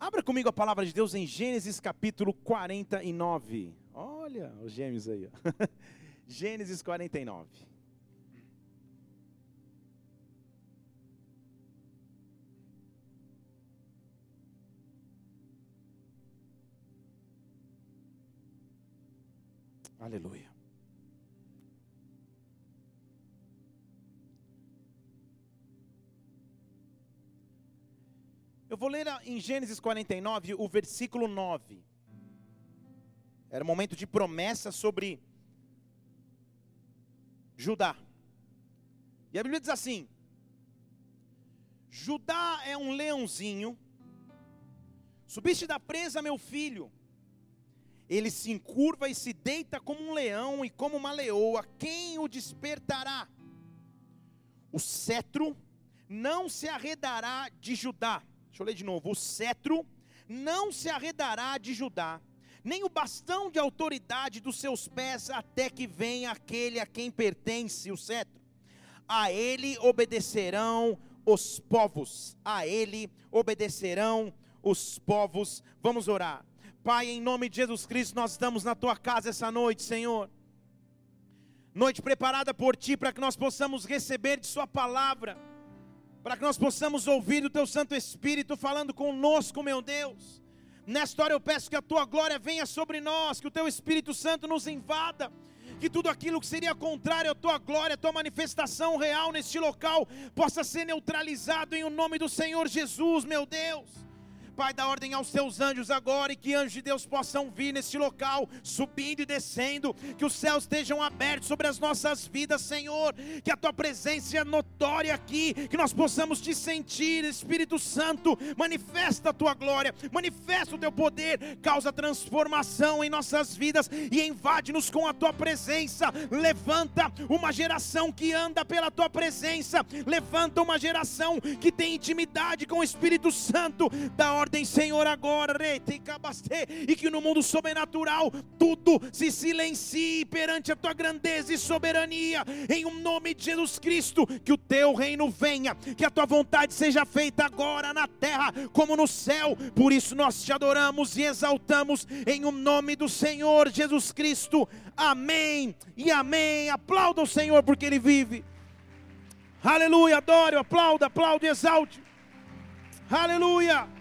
Abra comigo a palavra de Deus em Gênesis capítulo 49. Olha os gêmeos aí. ó. Gênesis 49. Aleluia. Eu vou ler em Gênesis 49 o versículo 9. Era um momento de promessa sobre Judá. E a Bíblia diz assim: Judá é um leãozinho, subiste da presa, meu filho. Ele se encurva e se deita como um leão e como uma leoa, quem o despertará? O cetro não se arredará de Judá. Deixa eu ler de novo. O cetro não se arredará de Judá, nem o bastão de autoridade dos seus pés, até que venha aquele a quem pertence o cetro. A ele obedecerão os povos, a ele obedecerão os povos. Vamos orar. Pai, em nome de Jesus Cristo, nós estamos na tua casa essa noite, Senhor. Noite preparada por ti para que nós possamos receber de Sua palavra, para que nós possamos ouvir o Teu Santo Espírito falando conosco, meu Deus. Nesta hora eu peço que a Tua glória venha sobre nós, que o Teu Espírito Santo nos invada, que tudo aquilo que seria contrário à Tua glória, à Tua manifestação real neste local, possa ser neutralizado em o nome do Senhor Jesus, meu Deus. Pai, dá ordem aos teus anjos agora e que anjos de Deus possam vir neste local, subindo e descendo, que os céus estejam abertos sobre as nossas vidas, Senhor, que a tua presença é notória aqui, que nós possamos te sentir, Espírito Santo, manifesta a tua glória, manifesta o teu poder, causa transformação em nossas vidas e invade-nos com a tua presença. Levanta uma geração que anda pela tua presença, levanta uma geração que tem intimidade com o Espírito Santo. Dá ordem, Senhor, agora, e e que no mundo sobrenatural tudo se silencie perante a tua grandeza e soberania, em um nome de Jesus Cristo, que o teu reino venha, que a tua vontade seja feita agora na terra como no céu. Por isso nós te adoramos e exaltamos em o nome do Senhor Jesus Cristo. Amém e amém. Aplauda o Senhor porque ele vive. Aleluia, adore, aplauda, aplaude, exalte. Aleluia.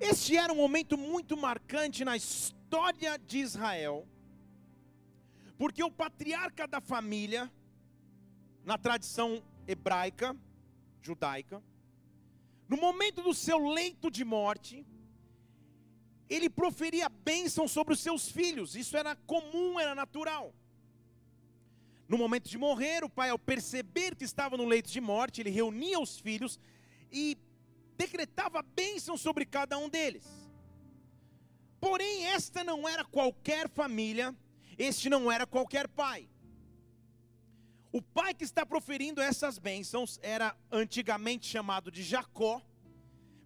Este era um momento muito marcante na história de Israel, porque o patriarca da família, na tradição hebraica, judaica, no momento do seu leito de morte, ele proferia bênção sobre os seus filhos, isso era comum, era natural. No momento de morrer, o pai, ao perceber que estava no leito de morte, ele reunia os filhos e decretava bênção sobre cada um deles. Porém, esta não era qualquer família, este não era qualquer pai. O pai que está proferindo essas bênçãos era antigamente chamado de Jacó,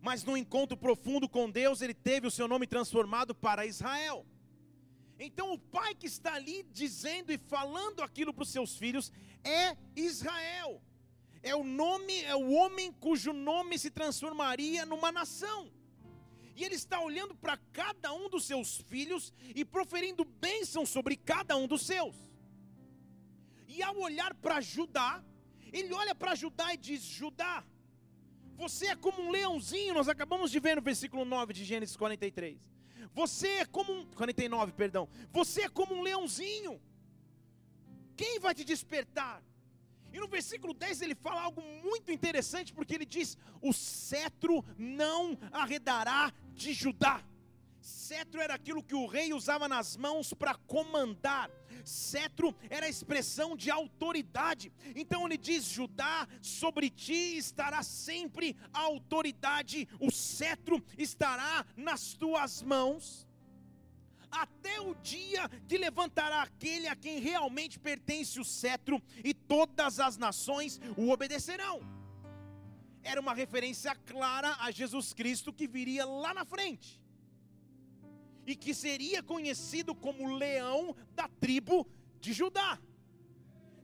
mas no encontro profundo com Deus, ele teve o seu nome transformado para Israel. Então, o pai que está ali dizendo e falando aquilo para os seus filhos é Israel é o nome, é o homem cujo nome se transformaria numa nação. E ele está olhando para cada um dos seus filhos e proferindo bênção sobre cada um dos seus. E ao olhar para Judá, ele olha para Judá e diz: Judá, você é como um leãozinho, nós acabamos de ver no versículo 9 de Gênesis 43. Você é como um 49, perdão. Você é como um leãozinho. Quem vai te despertar? E no versículo 10 ele fala algo muito interessante, porque ele diz: O cetro não arredará de Judá. Cetro era aquilo que o rei usava nas mãos para comandar. Cetro era a expressão de autoridade. Então ele diz: Judá, sobre ti estará sempre a autoridade, o cetro estará nas tuas mãos até o dia que levantará aquele a quem realmente pertence o cetro, e todas as nações o obedecerão. Era uma referência clara a Jesus Cristo que viria lá na frente, e que seria conhecido como leão da tribo de Judá.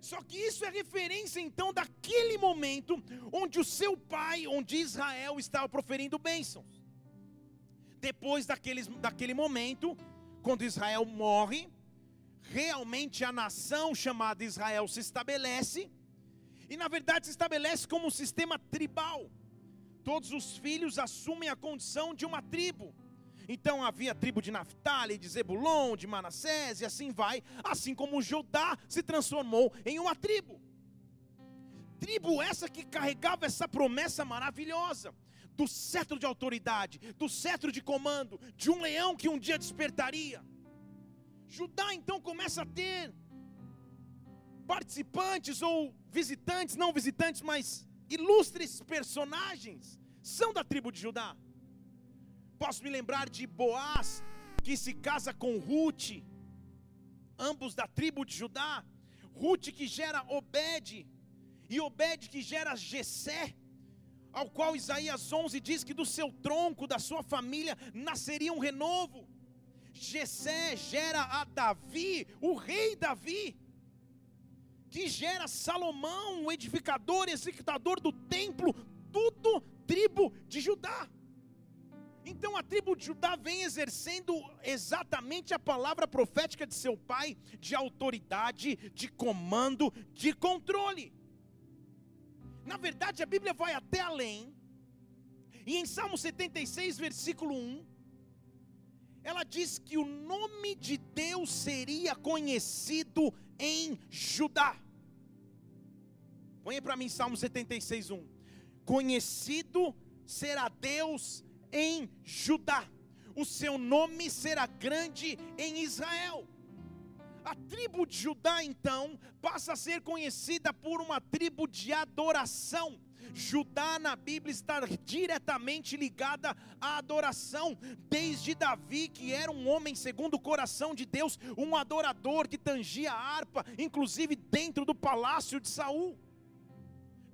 Só que isso é referência então daquele momento onde o seu pai, onde Israel estava proferindo bênçãos. Depois daqueles, daquele momento, quando Israel morre, realmente a nação chamada Israel se estabelece, e na verdade se estabelece como um sistema tribal. Todos os filhos assumem a condição de uma tribo. Então havia a tribo de Naphtali, de Zebulon, de Manassés, e assim vai, assim como Judá se transformou em uma tribo. Tribo essa que carregava essa promessa maravilhosa do cetro de autoridade, do cetro de comando, de um leão que um dia despertaria. Judá então começa a ter participantes ou visitantes, não visitantes, mas ilustres personagens, são da tribo de Judá. Posso me lembrar de Boaz, que se casa com Ruth, ambos da tribo de Judá. Ruth que gera Obed, e Obed que gera Jessé, ao qual Isaías 11 diz que do seu tronco, da sua família, nasceria um renovo. Jessé gera a Davi, o rei Davi, que gera Salomão, o edificador, executador do templo, tudo tribo de Judá. Então a tribo de Judá vem exercendo exatamente a palavra profética de seu pai, de autoridade, de comando, de controle. Na verdade, a Bíblia vai até além, e em Salmo 76, versículo 1, ela diz que o nome de Deus seria conhecido em Judá. Põe para mim Salmo 76, 1. Conhecido será Deus em Judá, o seu nome será grande em Israel. A tribo de Judá, então, passa a ser conhecida por uma tribo de adoração. Judá na Bíblia está diretamente ligada à adoração, desde Davi, que era um homem segundo o coração de Deus, um adorador que tangia a harpa, inclusive dentro do palácio de Saul.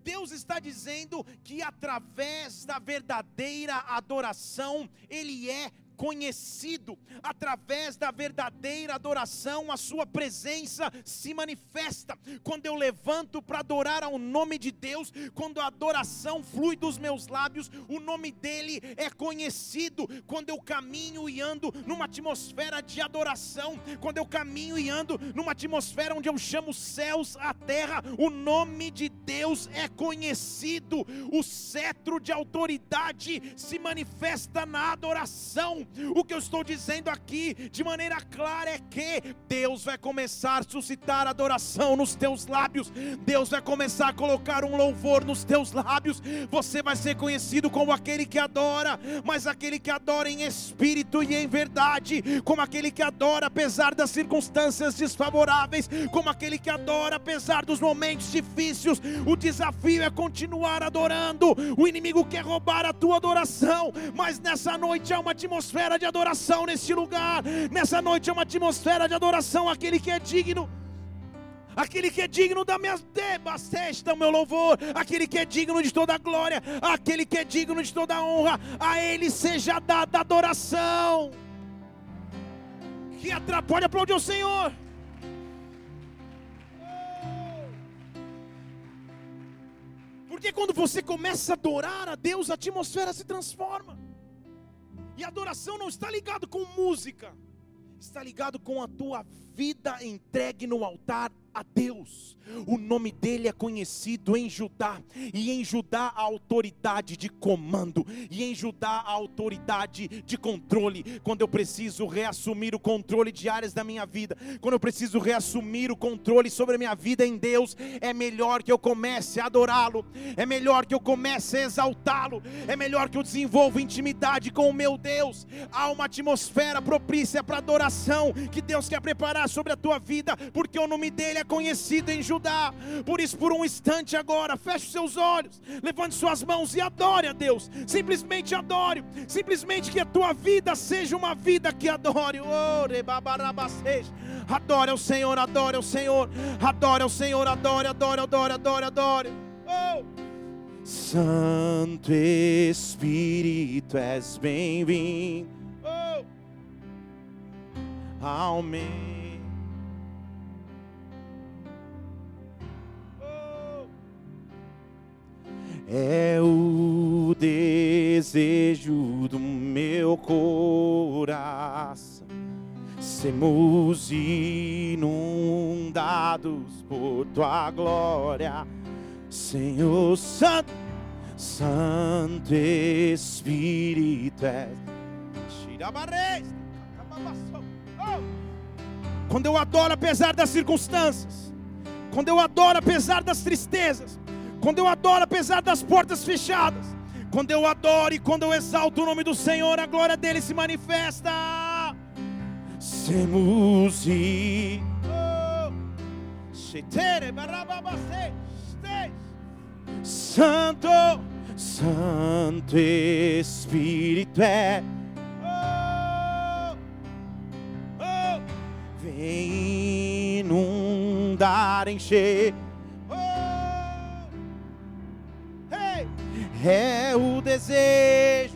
Deus está dizendo que através da verdadeira adoração, Ele é conhecido através da verdadeira adoração, a sua presença se manifesta. Quando eu levanto para adorar ao nome de Deus, quando a adoração flui dos meus lábios, o nome dele é conhecido. Quando eu caminho e ando numa atmosfera de adoração, quando eu caminho e ando numa atmosfera onde eu chamo céus, a terra, o nome de Deus é conhecido. O cetro de autoridade se manifesta na adoração. O que eu estou dizendo aqui de maneira clara é que Deus vai começar a suscitar adoração nos teus lábios, Deus vai começar a colocar um louvor nos teus lábios. Você vai ser conhecido como aquele que adora, mas aquele que adora em espírito e em verdade, como aquele que adora apesar das circunstâncias desfavoráveis, como aquele que adora apesar dos momentos difíceis. O desafio é continuar adorando. O inimigo quer roubar a tua adoração, mas nessa noite há uma atmosfera atmosfera de adoração nesse lugar. Nessa noite é uma atmosfera de adoração àquele que é digno. Aquele que é digno da minha debastesta o meu louvor, aquele que é digno de toda glória, aquele que é digno de toda honra, a Ele seja dada adoração. Que atrapalha aplaudir o Senhor. Porque quando você começa a adorar a Deus, a atmosfera se transforma. E adoração não está ligado com música, está ligado com a tua vida entregue no altar a Deus. O nome dele é conhecido em Judá, e em Judá a autoridade de comando, e em Judá a autoridade de controle. Quando eu preciso reassumir o controle de áreas da minha vida, quando eu preciso reassumir o controle sobre a minha vida em Deus, é melhor que eu comece a adorá-lo, é melhor que eu comece a exaltá-lo, é melhor que eu desenvolva intimidade com o meu Deus. Há uma atmosfera propícia para adoração que Deus quer preparar sobre a tua vida, porque o nome dele é conhecido em Judá. Por isso, por um instante agora, feche seus olhos, levante suas mãos e adore a Deus. Simplesmente adore. Simplesmente que a tua vida seja uma vida que adore. Adore ao Senhor, adore ao Senhor, adore ao Senhor, adore, adore, adore, adore, adore. Oh. Santo Espírito, és bem-vindo. Oh. Amém. É o desejo do meu coração. Sermos inundados por tua glória, Senhor Santo, Santo Espírito. É. Quando eu adoro apesar das circunstâncias, quando eu adoro apesar das tristezas, quando eu adoro apesar das portas fechadas, quando eu adoro e quando eu exalto o nome do Senhor, a glória dele se manifesta. Semos e Santo, Santo Espírito é. Vem inundar, encher é o desejo.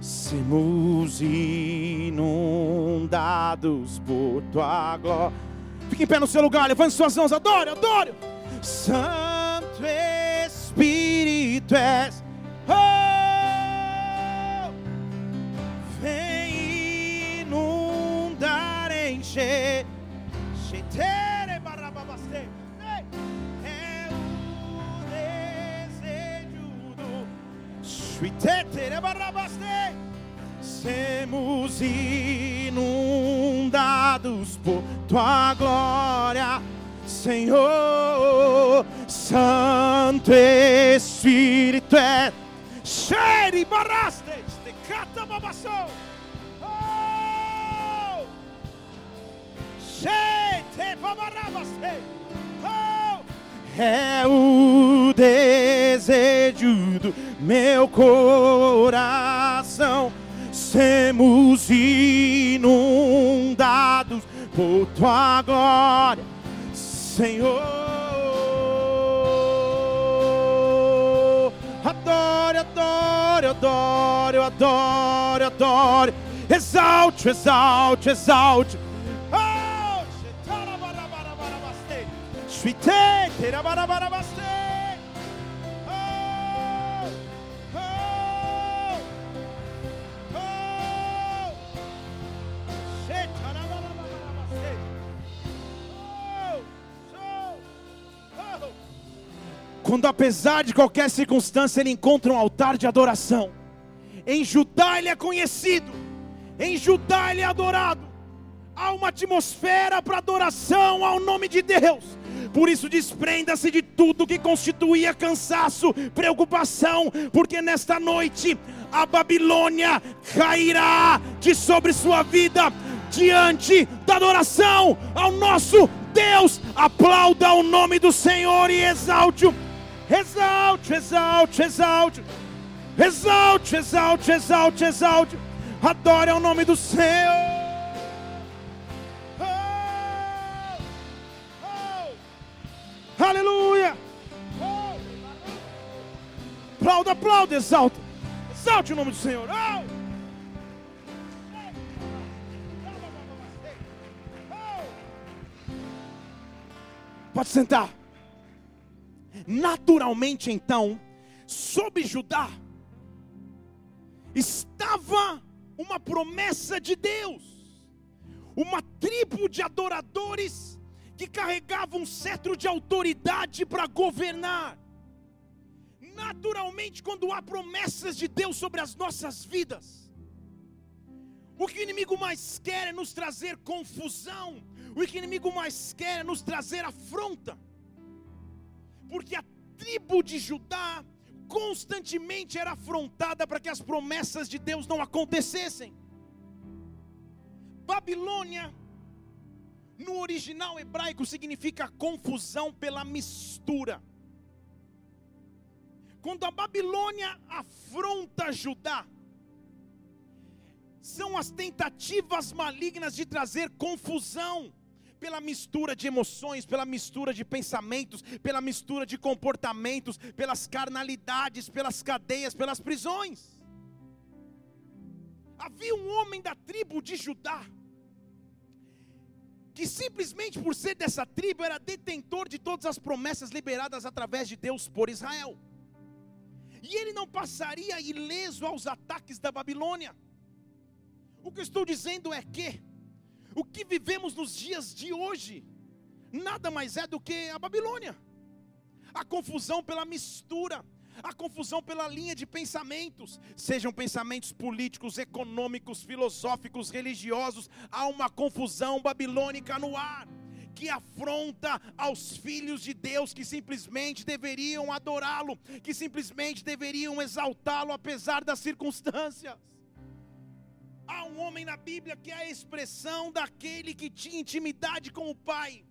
Sermos inundados por tua glória. Fique em pé no seu lugar, levante suas mãos, adore, adore. Santo Espírito és. Semos inundados por tua glória, Senhor, Santo Espírito é. Cheire barastes, te cata babassou. Oh! Oh! É o desejo do meu coração, semos inundados por tua glória, Senhor. Adore, adore, adore, adore, adore. Exalte, exalte, exalte. Quando, apesar de qualquer circunstância, ele encontra um altar de adoração. Em Judá ele é conhecido, em Judá ele é adorado. Há uma atmosfera para adoração ao nome de Deus. Por isso, desprenda-se de tudo que constituía cansaço, preocupação, porque nesta noite a Babilônia cairá de sobre sua vida diante da adoração ao nosso Deus. Aplauda o nome do Senhor e exalte-o Exalte, exalte, exalte. Exalte, exalte, exalte, exalte. Adore ao nome do Senhor. Aleluia. Aplauda, aplauda, exalte. Exalte o nome do Senhor. Pode sentar. Naturalmente, então, sob Judá, estava uma promessa de Deus, uma tribo de adoradores que carregavam um cetro de autoridade para governar. Naturalmente, quando há promessas de Deus sobre as nossas vidas, o que o inimigo mais quer é nos trazer confusão, o que o inimigo mais quer é nos trazer afronta porque a tribo de Judá constantemente era afrontada para que as promessas de Deus não acontecessem. Babilônia, no original hebraico, significa confusão pela mistura. Quando a Babilônia afronta Judá, são as tentativas malignas de trazer confusão pela mistura de emoções, pela mistura de pensamentos, pela mistura de comportamentos, pelas carnalidades, pelas cadeias, pelas prisões. Havia um homem da tribo de Judá, que simplesmente por ser dessa tribo era detentor de todas as promessas liberadas através de Deus por Israel. E ele não passaria ileso aos ataques da Babilônia. O que eu estou dizendo é que o que vivemos nos dias de hoje nada mais é do que a Babilônia. A confusão pela mistura, a confusão pela linha de pensamentos, sejam pensamentos políticos, econômicos, filosóficos, religiosos, há uma confusão babilônica no ar que afronta aos filhos de Deus que simplesmente deveriam adorá-lo, que simplesmente deveriam exaltá-lo apesar das circunstâncias. Há um homem na Bíblia que é a expressão daquele que tinha intimidade com o Pai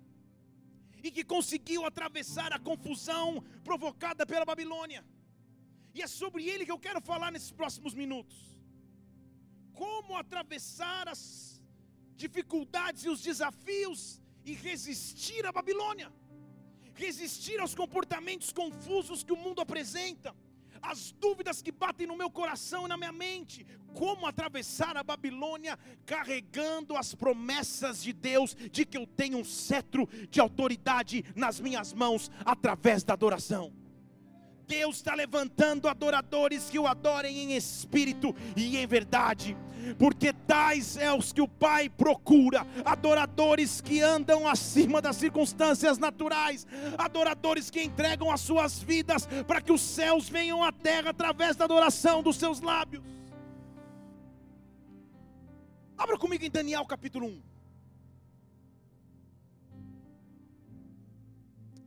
e que conseguiu atravessar a confusão provocada pela Babilônia. E é sobre ele que eu quero falar nesses próximos minutos. Como atravessar as dificuldades e os desafios e resistir à Babilônia, resistir aos comportamentos confusos que o mundo apresenta, as dúvidas que batem no meu coração e na minha mente, como atravessar a Babilônia carregando as promessas de Deus de que eu tenho um cetro de autoridade nas minhas mãos através da adoração. Deus está levantando adoradores que o adorem em espírito e em verdade, porque tais é os que o Pai procura, adoradores que andam acima das circunstâncias naturais, adoradores que entregam as suas vidas para que os céus venham à terra através da adoração dos seus lábios. Abra comigo em Daniel capítulo 1.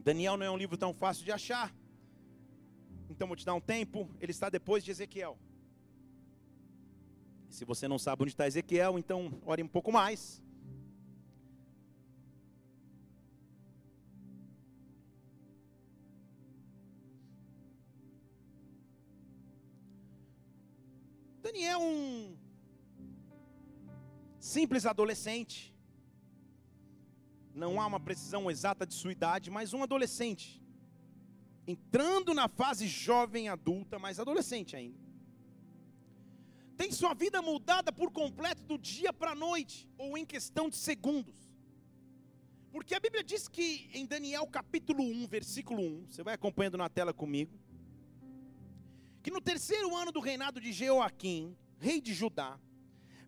Daniel não é um livro tão fácil de achar. Então vou te dar um tempo, ele está depois de Ezequiel. Se você não sabe onde está Ezequiel, então ore um pouco mais. Daniel, um simples adolescente, não há uma precisão exata de sua idade, mas um adolescente entrando na fase jovem adulta, mas adolescente ainda. Tem sua vida mudada por completo do dia para a noite, ou em questão de segundos. Porque a Bíblia diz que em Daniel capítulo 1, versículo 1, você vai acompanhando na tela comigo, que no terceiro ano do reinado de Jeoaquim, rei de Judá,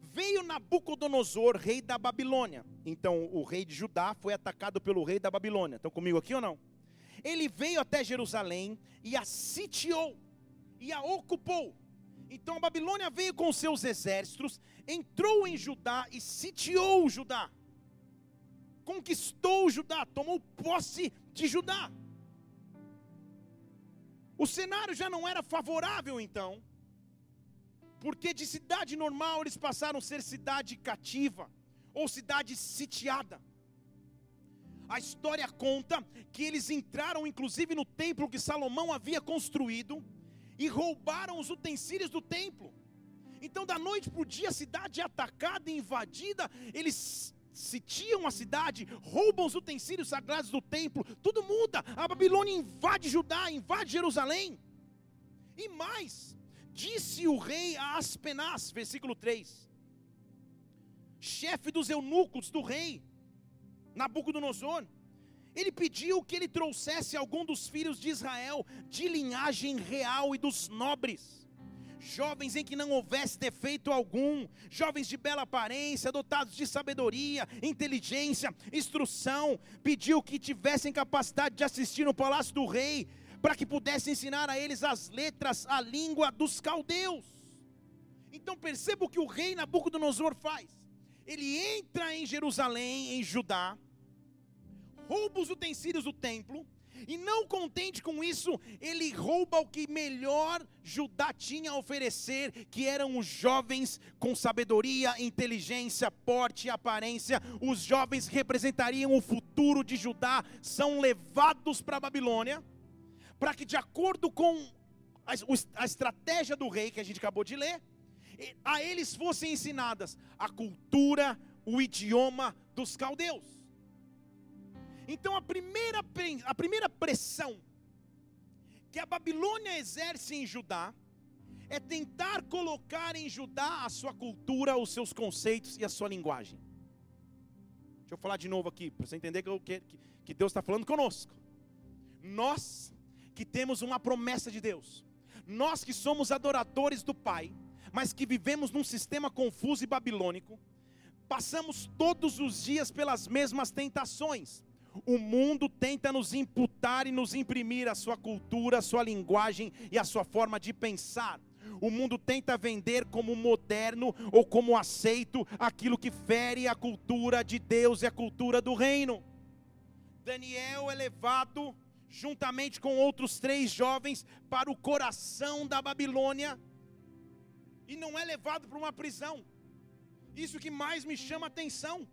veio Nabucodonosor, rei da Babilônia. Então, o rei de Judá foi atacado pelo rei da Babilônia. Estão comigo aqui ou não? Ele veio até Jerusalém e a sitiou e a ocupou. Então a Babilônia veio com seus exércitos, entrou em Judá e sitiou Judá. Conquistou Judá, tomou posse de Judá. O cenário já não era favorável então, porque de cidade normal eles passaram a ser cidade cativa ou cidade sitiada. A história conta que eles entraram inclusive no templo que Salomão havia construído e roubaram os utensílios do templo. Então, da noite para o dia, a cidade é atacada e invadida, eles sitiam a cidade, roubam os utensílios sagrados do templo, tudo muda. A Babilônia invade Judá, invade Jerusalém. E mais, disse o rei a Aspenaz, versículo 3, chefe dos eunucos do rei, Nabucodonosor, ele pediu que ele trouxesse algum dos filhos de Israel de linhagem real e dos nobres jovens em que não houvesse defeito algum, jovens de bela aparência, dotados de sabedoria, inteligência, instrução, pediu que tivessem capacidade de assistir no palácio do rei, para que pudesse ensinar a eles as letras, a língua dos caldeus. Então perceba o que o rei Nabucodonosor faz. Ele entra em Jerusalém, em Judá, rouba os utensílios do templo, e não contente com isso, ele rouba o que melhor Judá tinha a oferecer, que eram os jovens com sabedoria, inteligência, porte e aparência. Os jovens representariam o futuro de Judá, são levados para a Babilônia, para que, de acordo com a, a estratégia do rei que a gente acabou de ler, a eles fossem ensinadas a cultura, o idioma dos caldeus. Então a primeira, a primeira pressão que a Babilônia exerce em Judá é tentar colocar em Judá a sua cultura, os seus conceitos e a sua linguagem. Deixa eu falar de novo aqui, para você entender que, que, que Deus está falando conosco. Nós que temos uma promessa de Deus, nós que somos adoradores do Pai, mas que vivemos num sistema confuso e babilônico, passamos todos os dias pelas mesmas tentações. O mundo tenta nos imputar e nos imprimir a sua cultura, a sua linguagem e a sua forma de pensar. O mundo tenta vender como moderno ou como aceito aquilo que fere a cultura de Deus e a cultura do reino. Daniel é levado, juntamente com outros três jovens, para o coração da Babilônia e não é levado para uma prisão. Isso que mais me chama a atenção,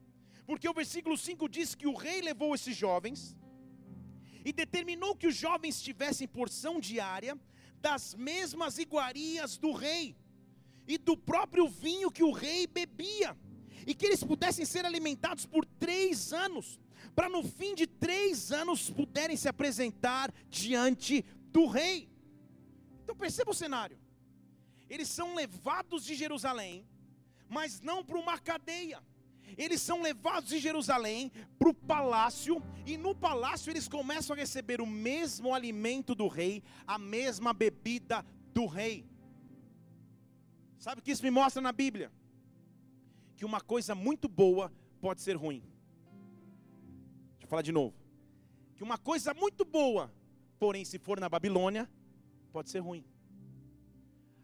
porque o versículo 5 diz que o rei levou esses jovens e determinou que os jovens tivessem porção diária das mesmas iguarias do rei e do próprio vinho que o rei bebia, e que eles pudessem ser alimentados por três anos, para no fim de três anos puderem se apresentar diante do rei. Então perceba o cenário: eles são levados de Jerusalém, mas não para uma cadeia. Eles são levados de Jerusalém para o palácio, e no palácio eles começam a receber o mesmo alimento do rei, a mesma bebida do rei. Sabe o que isso me mostra na Bíblia? Que uma coisa muito boa pode ser ruim. Deixa eu falar de novo. Que uma coisa muito boa, porém, se for na Babilônia, pode ser ruim.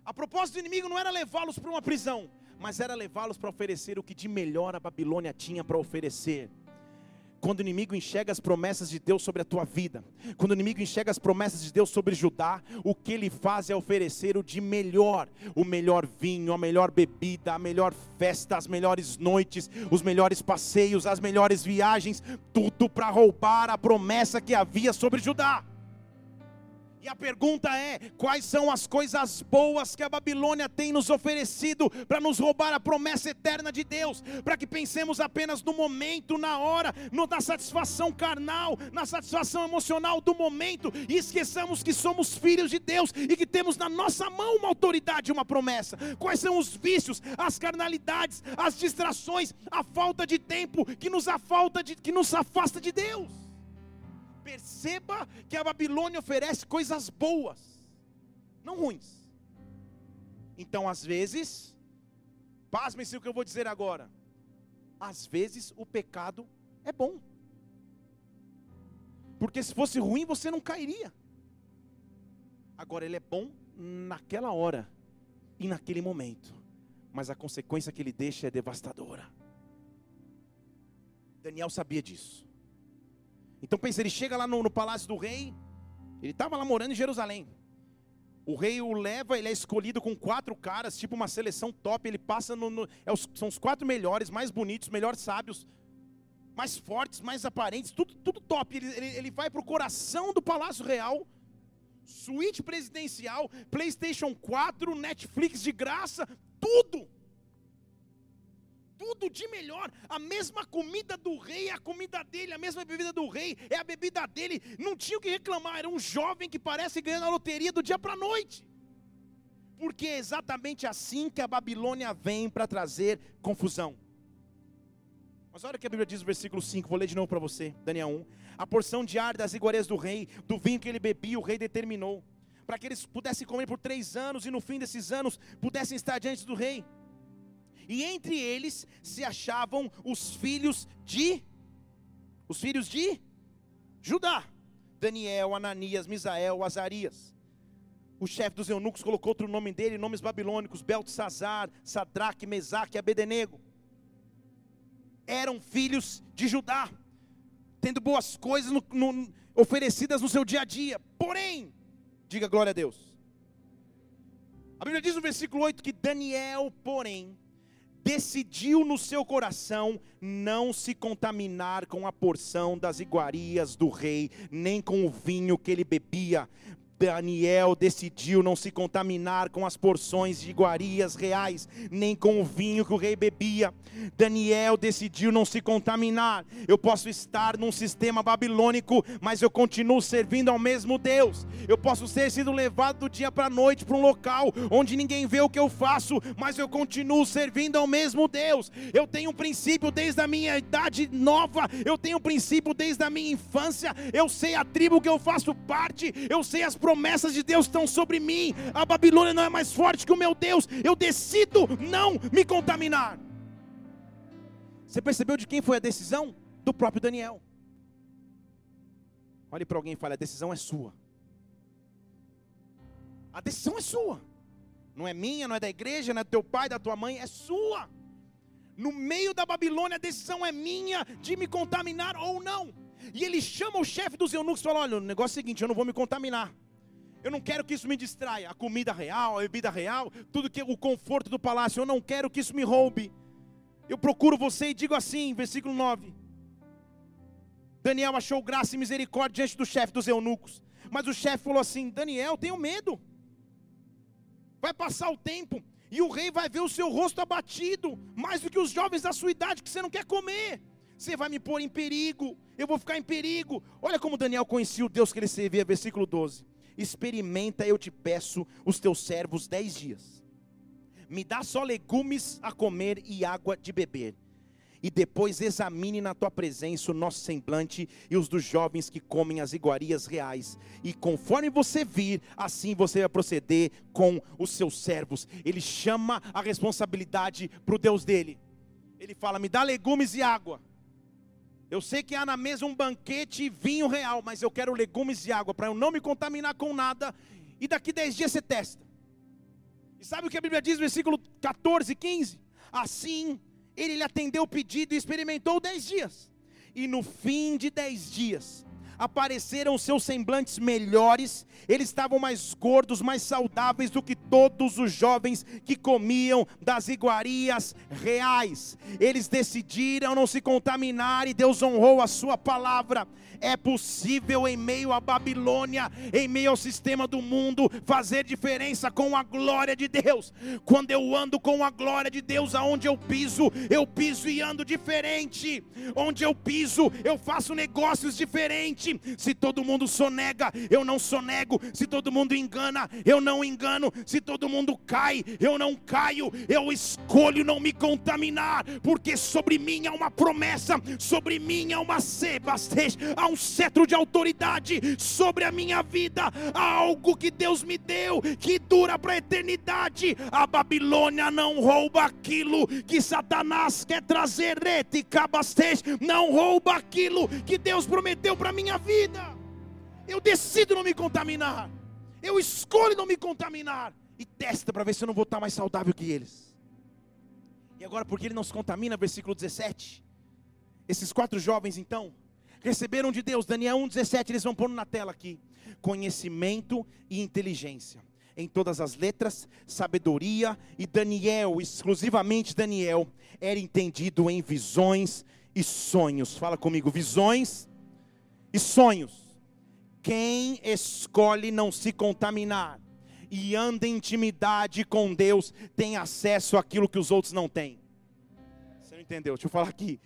A propósito do inimigo não era levá-los para uma prisão, mas era levá-los para oferecer o que de melhor a Babilônia tinha para oferecer. Quando o inimigo enxerga as promessas de Deus sobre a tua vida, quando o inimigo enxerga as promessas de Deus sobre Judá, o que ele faz é oferecer o de melhor, o melhor vinho, a melhor bebida, a melhor festa, as melhores noites, os melhores passeios, as melhores viagens, tudo para roubar a promessa que havia sobre Judá. E a pergunta é: quais são as coisas boas que a Babilônia tem nos oferecido para nos roubar a promessa eterna de Deus? Para que pensemos apenas no momento, na hora, no, na satisfação carnal, na satisfação emocional do momento e esqueçamos que somos filhos de Deus e que temos na nossa mão uma autoridade, uma promessa. Quais são os vícios, as carnalidades, as distrações, a falta de tempo que nos, de, que nos afasta de Deus? Perceba que a Babilônia oferece coisas boas, não ruins. Então, às vezes, pasmem-se o que eu vou dizer agora. Às vezes o pecado é bom. Porque se fosse ruim, você não cairia. Agora, ele é bom naquela hora e naquele momento. Mas a consequência que ele deixa é devastadora. Daniel sabia disso. Então pensa, ele chega lá no, no palácio do rei, ele estava lá morando em Jerusalém. O rei o leva, ele é escolhido com quatro caras, tipo uma seleção top. Ele passa no. no é os, são os quatro melhores, mais bonitos, melhores sábios, mais fortes, mais aparentes, tudo, tudo top. Ele, ele, ele vai para o coração do palácio real, suíte presidencial, PlayStation 4, Netflix de graça, tudo tudo de melhor. A mesma comida do rei é a comida dele, a mesma bebida do rei é a bebida dele. Não tinha o que reclamar, era um jovem que parece ganhando a loteria do dia para a noite. Porque é exatamente assim que a Babilônia vem para trazer confusão. Mas olha o que a Bíblia diz no versículo 5, vou ler de novo para você, Daniel 1. A porção diária das iguarias do rei, do vinho que ele bebia, o rei determinou, para que eles pudessem comer por três anos e no fim desses anos pudessem estar diante do rei e entre eles se achavam os filhos de os filhos de Judá, Daniel, Ananias, Misael, Azarias. O chefe dos eunucos colocou outro nome dele, nomes babilônicos, Beltesazar, Sadraque, Mesaque e Abedenego. Eram filhos de Judá, tendo boas coisas no, no, oferecidas no seu dia a dia. Porém, diga glória a Deus. A Bíblia diz no versículo 8 que Daniel, porém, decidiu no seu coração não se contaminar com a porção das iguarias do rei, nem com o vinho que ele bebia. Daniel decidiu não se contaminar com as porções de iguarias reais, nem com o vinho que o rei bebia. Daniel decidiu não se contaminar. Eu posso estar num sistema babilônico, mas eu continuo servindo ao mesmo Deus. Eu posso ter sido levado do dia para a noite para um local onde ninguém vê o que eu faço, mas eu continuo servindo ao mesmo Deus. Eu tenho um princípio desde a minha idade nova, eu tenho um princípio desde a minha infância. Eu sei a tribo que eu faço parte, eu sei as promessas de Deus estão sobre mim. A Babilônia não é mais forte que o meu Deus. Eu decido não me contaminar. Você percebeu de quem foi a decisão? Do próprio Daniel. Olhe para alguém e fale: a decisão é sua. A decisão é sua. Não é minha, não é da igreja, não é do teu pai, da tua mãe, é sua. No meio da Babilônia, a decisão é minha de me contaminar ou não. E ele chama o chefe dos eunucos e fala: Olha, o negócio é o seguinte, eu não vou me contaminar. Eu não quero que isso me distraia. A comida real, a bebida real, tudo que o conforto do palácio, eu não quero que isso me roube. Eu procuro você e digo assim, versículo 9. Daniel achou graça e misericórdia diante do chefe dos eunucos. Mas o chefe falou assim: Daniel, tenho medo. Vai passar o tempo e o rei vai ver o seu rosto abatido, mais do que os jovens da sua idade que você não quer comer. Você vai me pôr em perigo, eu vou ficar em perigo. Olha como Daniel conhecia o Deus que ele servia, versículo 12 experimenta, eu te peço, os teus servos dez dias. Me dá só legumes a comer e água de beber. E depois examine na tua presença o nosso semblante e os dos jovens que comem as iguarias reais. E conforme você vir, assim você vai proceder com os seus servos. Ele chama a responsabilidade para o Deus dele. Ele fala: Me dá legumes e água. Eu sei que há na mesa um banquete e vinho real, mas eu quero legumes e água para eu não me contaminar com nada. E daqui dez dias você testa. E sabe o que a Bíblia diz versículo 14 e 15? Assim, ele lhe atendeu o pedido e experimentou dez dias. E no fim de dez dias, apareceram seus semblantes melhores, eles estavam mais gordos, mais saudáveis do que todos os jovens que comiam das iguarias reais. Eles decidiram não se contaminar e Deus honrou a sua palavra. É possível em meio à Babilônia, em meio ao sistema do mundo, fazer diferença com a glória de Deus. Quando eu ando com a glória de Deus, aonde eu piso, eu piso e ando diferente. Onde eu piso, eu faço negócios diferentes se todo mundo sonega, eu não sonego. Se todo mundo engana, eu não engano. Se todo mundo cai, eu não caio. Eu escolho não me contaminar, porque sobre mim há uma promessa, sobre mim há uma sebastez, há um cetro de autoridade sobre a minha vida, algo que Deus me deu que dura para a eternidade. A Babilônia não rouba aquilo que Satanás quer trazer, cabastez, não rouba aquilo que Deus prometeu para minha vida. Eu decido não me contaminar. Eu escolho não me contaminar. E testa para ver se eu não vou estar mais saudável que eles. E agora, porque ele não se contamina, versículo 17. Esses quatro jovens, então, receberam de Deus, Daniel 1,17, eles vão pôr na tela aqui: conhecimento e inteligência. Em todas as letras, sabedoria, e Daniel, exclusivamente Daniel, era entendido em visões e sonhos. Fala comigo, visões e sonhos. Quem escolhe não se contaminar e anda em intimidade com Deus tem acesso àquilo que os outros não têm. Você não entendeu? Deixa eu falar aqui.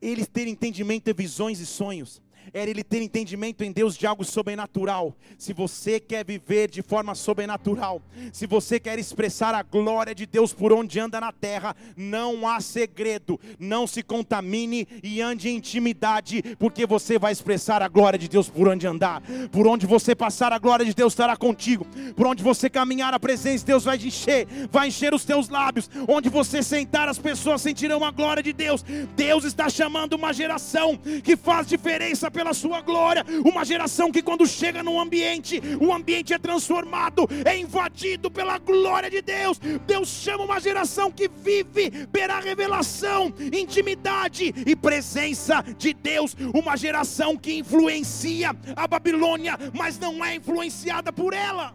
Eles terem entendimento de visões e sonhos era ele ter entendimento em Deus de algo sobrenatural. Se você quer viver de forma sobrenatural, se você quer expressar a glória de Deus por onde anda na terra, não há segredo. Não se contamine e ande em intimidade, porque você vai expressar a glória de Deus por onde andar. Por onde você passar, a glória de Deus estará contigo. Por onde você caminhar, a presença de Deus vai te encher, vai encher os teus lábios. Onde você sentar, as pessoas sentirão a glória de Deus. Deus está chamando uma geração que faz diferença pela sua glória. Uma geração que, quando chega num ambiente, o ambiente é transformado, é invadido pela glória de Deus. Deus chama uma geração que vive pela revelação, intimidade e presença de Deus. Uma geração que influencia a Babilônia, mas não é influenciada por ela.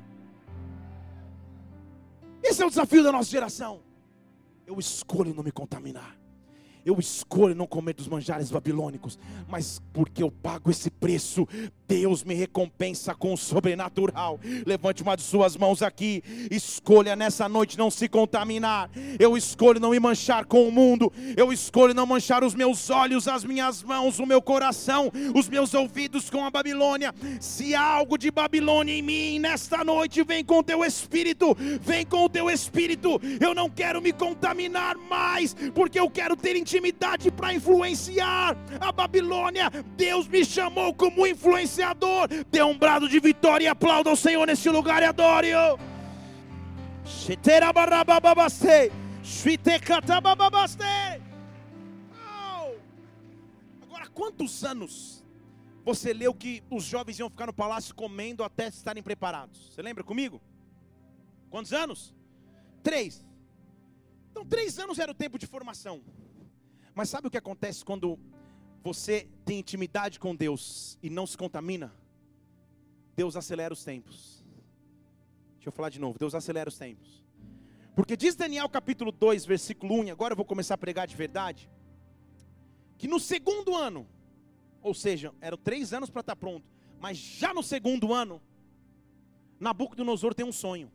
Esse é o desafio da nossa geração. Eu escolho não me contaminar. Eu escolho não comer dos manjares babilônicos, mas porque eu pago esse preço, Deus me recompensa com o sobrenatural. Levante uma de suas mãos aqui. Escolha nessa noite não se contaminar. Eu escolho não me manchar com o mundo. Eu escolho não manchar os meus olhos, as minhas mãos, o meu coração, os meus ouvidos com a Babilônia. Se há algo de Babilônia em mim, nesta noite, vem com o teu espírito. Vem com o teu espírito. Eu não quero me contaminar mais, porque eu quero ter intimidade para influenciar a Babilônia. Deus me chamou como influenciador. Dê um brado de vitória e aplauda o Senhor nesse lugar e adore-o. Agora, quantos anos você leu que os jovens iam ficar no palácio comendo até estarem preparados? Você lembra comigo? Quantos anos? Três. Então, três anos era o tempo de formação. Mas sabe o que acontece quando você tem intimidade com Deus e não se contamina? Deus acelera os tempos. Deixa eu falar de novo. Deus acelera os tempos. Porque diz Daniel capítulo 2, versículo 1, agora eu vou começar a pregar de verdade. Que no segundo ano, ou seja, eram três anos para estar pronto, mas já no segundo ano, Nabucodonosor tem um sonho.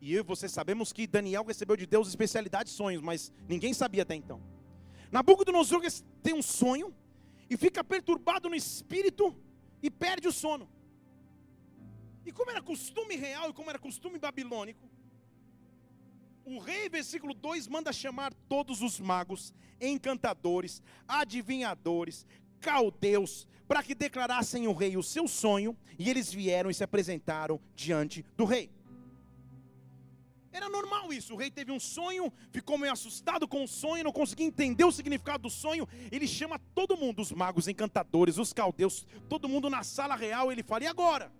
E eu e você sabemos que Daniel recebeu de Deus especialidade de sonhos, mas ninguém sabia até então. Nabucodonosor tem um sonho e fica perturbado no espírito e perde o sono. E como era costume real e como era costume babilônico, o rei, versículo 2, manda chamar todos os magos, encantadores, adivinhadores, caldeus, para que declarassem ao rei o seu sonho, e eles vieram e se apresentaram diante do rei. Era normal isso. O rei teve um sonho, ficou meio assustado com o sonho, não conseguia entender o significado do sonho. Ele chama todo mundo, os magos, encantadores, os caldeus, todo mundo na sala real. Ele fala: E agora?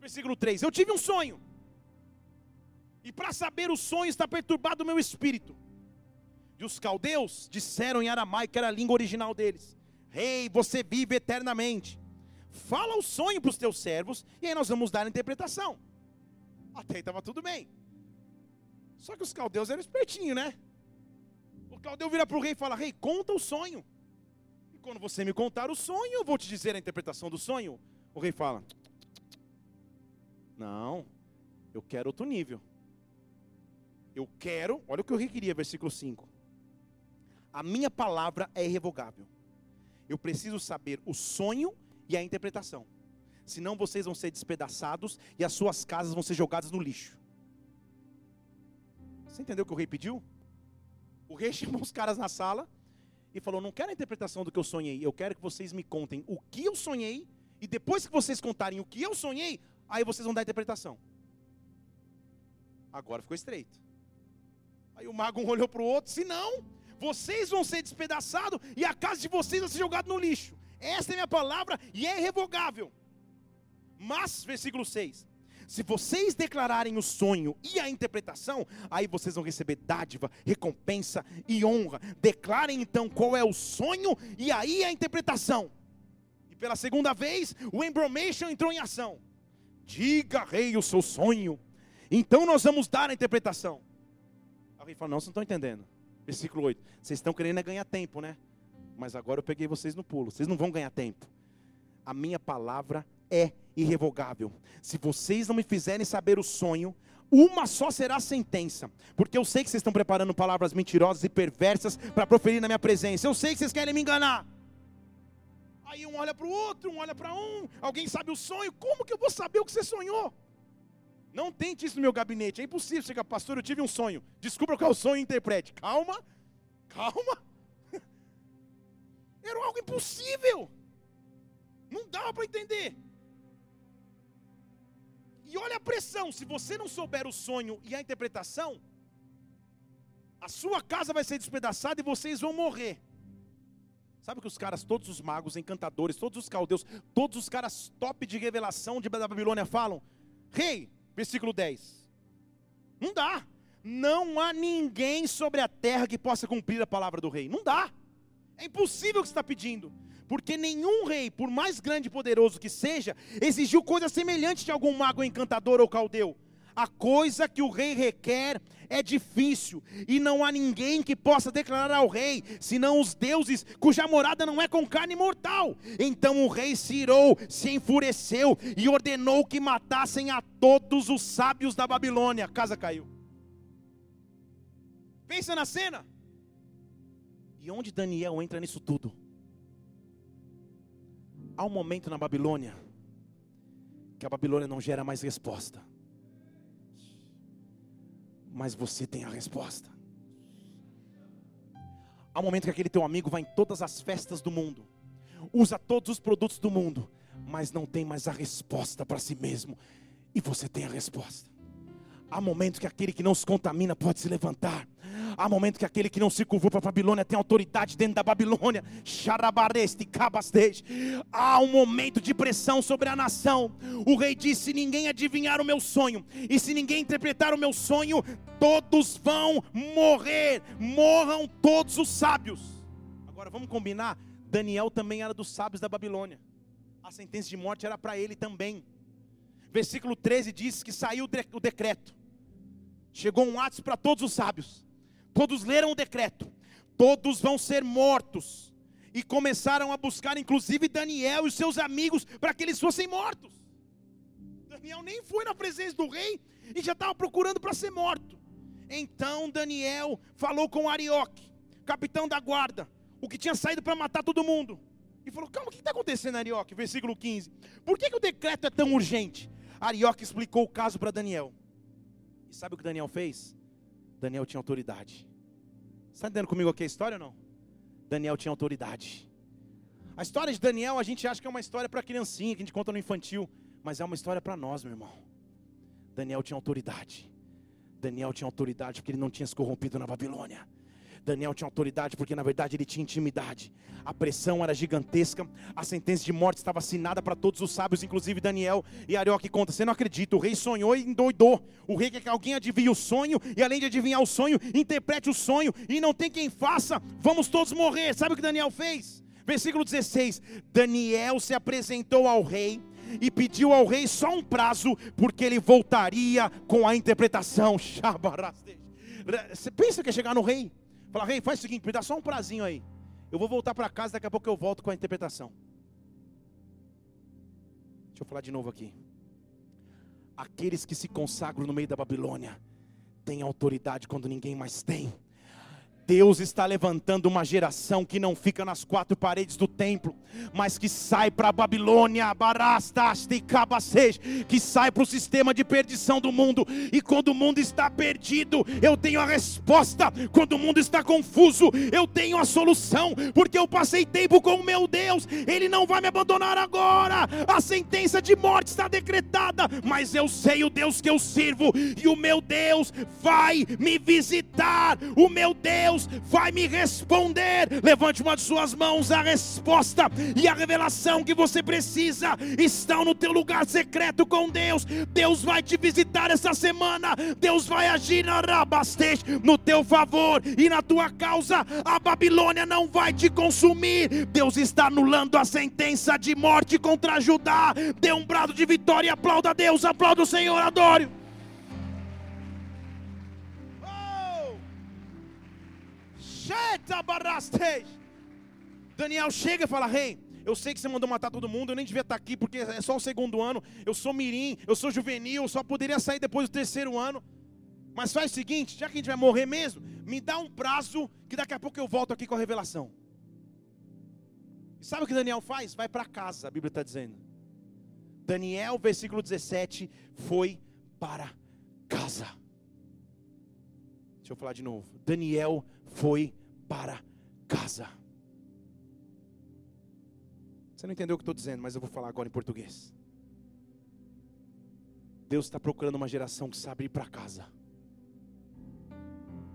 Versículo 3: Eu tive um sonho. E para saber o sonho está perturbado o meu espírito. E os caldeus disseram em aramaico, que era a língua original deles: Rei, você vive eternamente. Fala o sonho para os teus servos, e aí nós vamos dar a interpretação. Até aí estava tudo bem. Só que os caldeus eram espertinhos, né? O caldeu vira para o rei e fala: Rei, conta o sonho. E quando você me contar o sonho, eu vou te dizer a interpretação do sonho. O rei fala: Não, eu quero outro nível. Eu quero, olha o que o rei queria, versículo 5. A minha palavra é irrevogável. Eu preciso saber o sonho e a interpretação. Senão vocês vão ser despedaçados e as suas casas vão ser jogadas no lixo. Você entendeu o que o rei pediu? O rei chamou os caras na sala e falou: Não quero a interpretação do que eu sonhei, eu quero que vocês me contem o que eu sonhei, e depois que vocês contarem o que eu sonhei, aí vocês vão dar a interpretação. Agora ficou estreito. Aí o mago um olhou para o outro: Se não, vocês vão ser despedaçados e a casa de vocês vai ser jogada no lixo. Essa é minha palavra e é irrevogável. Mas, versículo 6: se vocês declararem o sonho e a interpretação, aí vocês vão receber dádiva, recompensa e honra. Declarem então qual é o sonho e aí a interpretação. E pela segunda vez, o embromation entrou em ação. Diga, rei, o seu sonho. Então nós vamos dar a interpretação. Aí o fala: Não, vocês não estão entendendo. Versículo 8: Vocês estão querendo é ganhar tempo, né? Mas agora eu peguei vocês no pulo. Vocês não vão ganhar tempo. A minha palavra é irrevogável. Se vocês não me fizerem saber o sonho, uma só será a sentença, porque eu sei que vocês estão preparando palavras mentirosas e perversas para proferir na minha presença. Eu sei que vocês querem me enganar. Aí um olha para o outro, um olha para um, alguém sabe o sonho, como que eu vou saber o que você sonhou? Não tente isso no meu gabinete, é impossível. Chega, pastor, eu tive um sonho. Descubra qual é o sonho e interprete. Calma, calma. Era algo impossível. Não dava para entender. E olha a pressão: se você não souber o sonho e a interpretação, a sua casa vai ser despedaçada e vocês vão morrer. Sabe que os caras, todos os magos, encantadores, todos os caldeus, todos os caras top de revelação de da Babilônia falam: Rei, versículo 10. Não dá. Não há ninguém sobre a terra que possa cumprir a palavra do rei. Não dá. É impossível o que você está pedindo porque nenhum rei, por mais grande e poderoso que seja, exigiu coisa semelhante de algum mago encantador ou caldeu. A coisa que o rei requer é difícil, e não há ninguém que possa declarar ao rei, senão os deuses, cuja morada não é com carne mortal. Então o rei se irou, se enfureceu e ordenou que matassem a todos os sábios da Babilônia. A casa caiu. Pensa na cena. E onde Daniel entra nisso tudo? Há um momento na Babilônia que a Babilônia não gera mais resposta mas você tem a resposta. Há um momento que aquele teu amigo vai em todas as festas do mundo, usa todos os produtos do mundo, mas não tem mais a resposta para si mesmo, e você tem a resposta. Há momentos que aquele que não se contamina pode se levantar, Há momento que aquele que não se curvou para a Babilônia tem autoridade dentro da Babilônia. Há um momento de pressão sobre a nação. O rei disse: se ninguém adivinhar o meu sonho, e se ninguém interpretar o meu sonho, todos vão morrer. Morram todos os sábios. Agora vamos combinar: Daniel também era dos sábios da Babilônia. A sentença de morte era para ele também. Versículo 13 diz que saiu o decreto. Chegou um ato para todos os sábios. Todos leram o decreto, todos vão ser mortos. E começaram a buscar, inclusive Daniel e seus amigos, para que eles fossem mortos. Daniel nem foi na presença do rei e já estava procurando para ser morto. Então Daniel falou com Arioque, capitão da guarda, o que tinha saído para matar todo mundo. E falou: Calma, o que está acontecendo, Arioque? Versículo 15. Por que, que o decreto é tão urgente? Arioque explicou o caso para Daniel. E sabe o que Daniel fez? Daniel tinha autoridade. Está entendendo comigo aqui a história ou não? Daniel tinha autoridade. A história de Daniel a gente acha que é uma história para criancinha, que a gente conta no infantil, mas é uma história para nós, meu irmão. Daniel tinha autoridade. Daniel tinha autoridade porque ele não tinha se corrompido na Babilônia. Daniel tinha autoridade porque na verdade ele tinha intimidade. A pressão era gigantesca, a sentença de morte estava assinada para todos os sábios, inclusive Daniel. E Arioque conta: Você não acredita, o rei sonhou e endoidou. O rei quer que alguém adivinhe o sonho, e além de adivinhar o sonho, interprete o sonho, e não tem quem faça, vamos todos morrer. Sabe o que Daniel fez? Versículo 16: Daniel se apresentou ao rei e pediu ao rei só um prazo, porque ele voltaria com a interpretação. Você pensa que é chegar no rei? Fala, rei, faz o seguinte, me dá só um prazinho aí. Eu vou voltar para casa, daqui a pouco eu volto com a interpretação. Deixa eu falar de novo aqui. Aqueles que se consagram no meio da Babilônia têm autoridade quando ninguém mais tem. Deus está levantando uma geração que não fica nas quatro paredes do templo, mas que sai para a Babilônia, que sai para o sistema de perdição do mundo. E quando o mundo está perdido, eu tenho a resposta. Quando o mundo está confuso, eu tenho a solução, porque eu passei tempo com o meu Deus. Ele não vai me abandonar agora. A sentença de morte está decretada, mas eu sei o Deus que eu sirvo e o meu Deus vai me visitar. O meu Deus Deus vai me responder. Levante uma de suas mãos, a resposta e a revelação que você precisa estão no teu lugar secreto com Deus. Deus vai te visitar essa semana. Deus vai agir na Rabastej no teu favor e na tua causa. A Babilônia não vai te consumir. Deus está anulando a sentença de morte contra Judá. Dê um brado de vitória, aplauda a Deus, aplauda o Senhor, adore. Daniel chega e fala: Rei, eu sei que você mandou matar todo mundo, eu nem devia estar aqui porque é só o segundo ano. Eu sou mirim, eu sou juvenil, eu só poderia sair depois do terceiro ano. Mas faz o seguinte: já que a gente vai morrer mesmo, me dá um prazo que daqui a pouco eu volto aqui com a revelação. E sabe o que Daniel faz? Vai para casa, a Bíblia está dizendo. Daniel, versículo 17, foi para casa. Deixa eu falar de novo. Daniel foi para casa. Você não entendeu o que estou dizendo, mas eu vou falar agora em português. Deus está procurando uma geração que sabe ir para casa.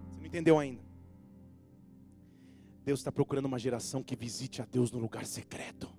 Você não entendeu ainda? Deus está procurando uma geração que visite a Deus no lugar secreto,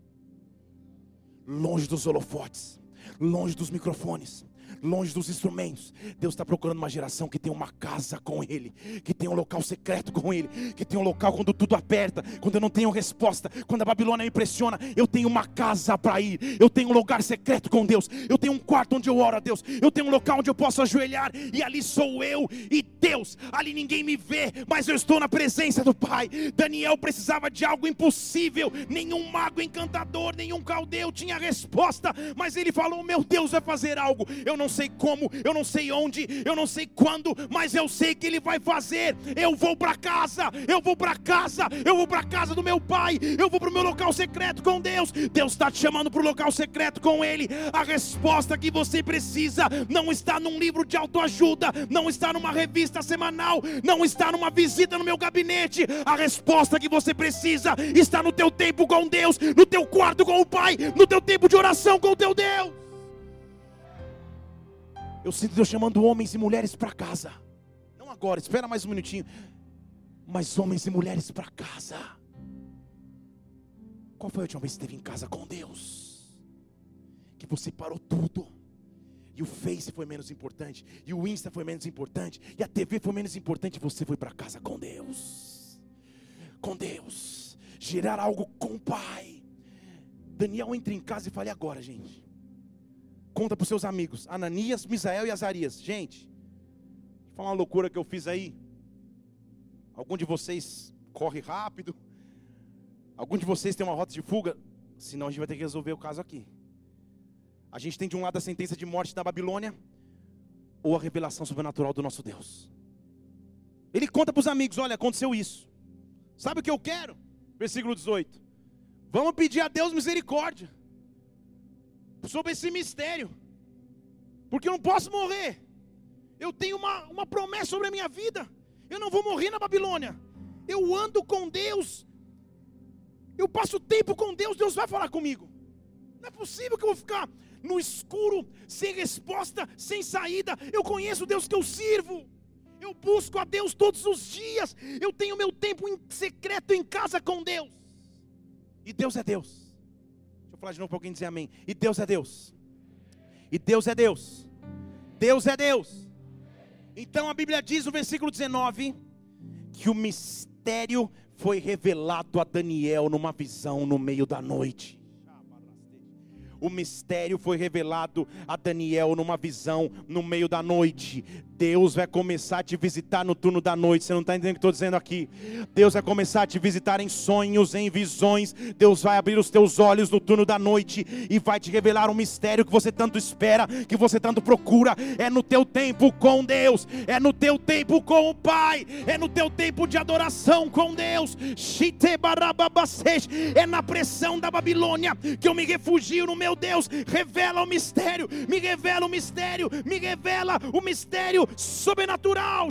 longe dos holofotes, longe dos microfones, longe dos instrumentos. Deus está procurando uma geração que tem uma casa com Ele, que tem um local secreto com Ele, que tem um local quando tudo aperta, quando eu não tenho resposta, quando a Babilônia me pressiona, eu tenho uma casa para ir, eu tenho um lugar secreto com Deus, eu tenho um quarto onde eu oro a Deus, eu tenho um local onde eu posso ajoelhar e ali sou eu e Deus, ali ninguém me vê, mas eu estou na presença do Pai. Daniel precisava de algo impossível, nenhum mago encantador, nenhum caldeu tinha resposta, mas ele falou: Meu Deus vai fazer algo, eu não sei como, eu não sei onde, eu não sei quando, mas eu sei que Ele vai fazer. Eu vou para casa, eu vou para casa, eu vou para casa do meu pai, eu vou para o meu local secreto com Deus. Deus está te chamando para o local secreto com Ele. A resposta que você precisa não está num livro de autoajuda, não está numa revista semanal, não está numa visita no meu gabinete. A resposta que você precisa está no teu tempo com Deus, no teu quarto com o Pai, no teu tempo de oração com o teu Deus. Eu sinto Deus chamando homens e mulheres para casa. Não agora, espera mais um minutinho. Mas homens e mulheres para casa. Qual foi a última vez que esteve em casa com Deus? Que você parou tudo. E o Face foi menos importante. E o Insta foi menos importante. E a TV foi menos importante. Você foi para casa com Deus. Com Deus. Gerar algo com o Pai. Daniel entra em casa e fala: e agora, gente? Conta para os seus amigos, Ananias, Misael e Azarias. Gente, foi uma loucura que eu fiz aí. Algum de vocês corre rápido? Algum de vocês tem uma rota de fuga? Senão a gente vai ter que resolver o caso aqui. A gente tem de um lado a sentença de morte da Babilônia ou a revelação sobrenatural do nosso Deus. Ele conta para os amigos: olha, aconteceu isso. Sabe o que eu quero? Versículo 18. Vamos pedir a Deus misericórdia sobre esse mistério, porque eu não posso morrer. Eu tenho uma, uma promessa sobre a minha vida. Eu não vou morrer na Babilônia. Eu ando com Deus. Eu passo tempo com Deus. Deus vai falar comigo. Não é possível que eu vou ficar no escuro, sem resposta, sem saída. Eu conheço o Deus que eu sirvo. Eu busco a Deus todos os dias. Eu tenho meu tempo em secreto em casa com Deus. E Deus é Deus. Vou falar de novo para alguém dizer amém. E Deus é Deus. E Deus é Deus. Deus é Deus. Então a Bíblia diz no versículo 19 que o mistério foi revelado a Daniel numa visão no meio da noite. O mistério foi revelado a Daniel numa visão no meio da noite. Deus vai começar a te visitar no turno da noite. Você não está entendendo o que estou dizendo aqui? Deus vai começar a te visitar em sonhos, em visões. Deus vai abrir os teus olhos no turno da noite e vai te revelar um mistério que você tanto espera, que você tanto procura. É no teu tempo com Deus, é no teu tempo com o Pai, é no teu tempo de adoração com Deus. É na pressão da Babilônia que eu me refugio no meu Deus. Revela o mistério, me revela o mistério, me revela o mistério sobrenatural.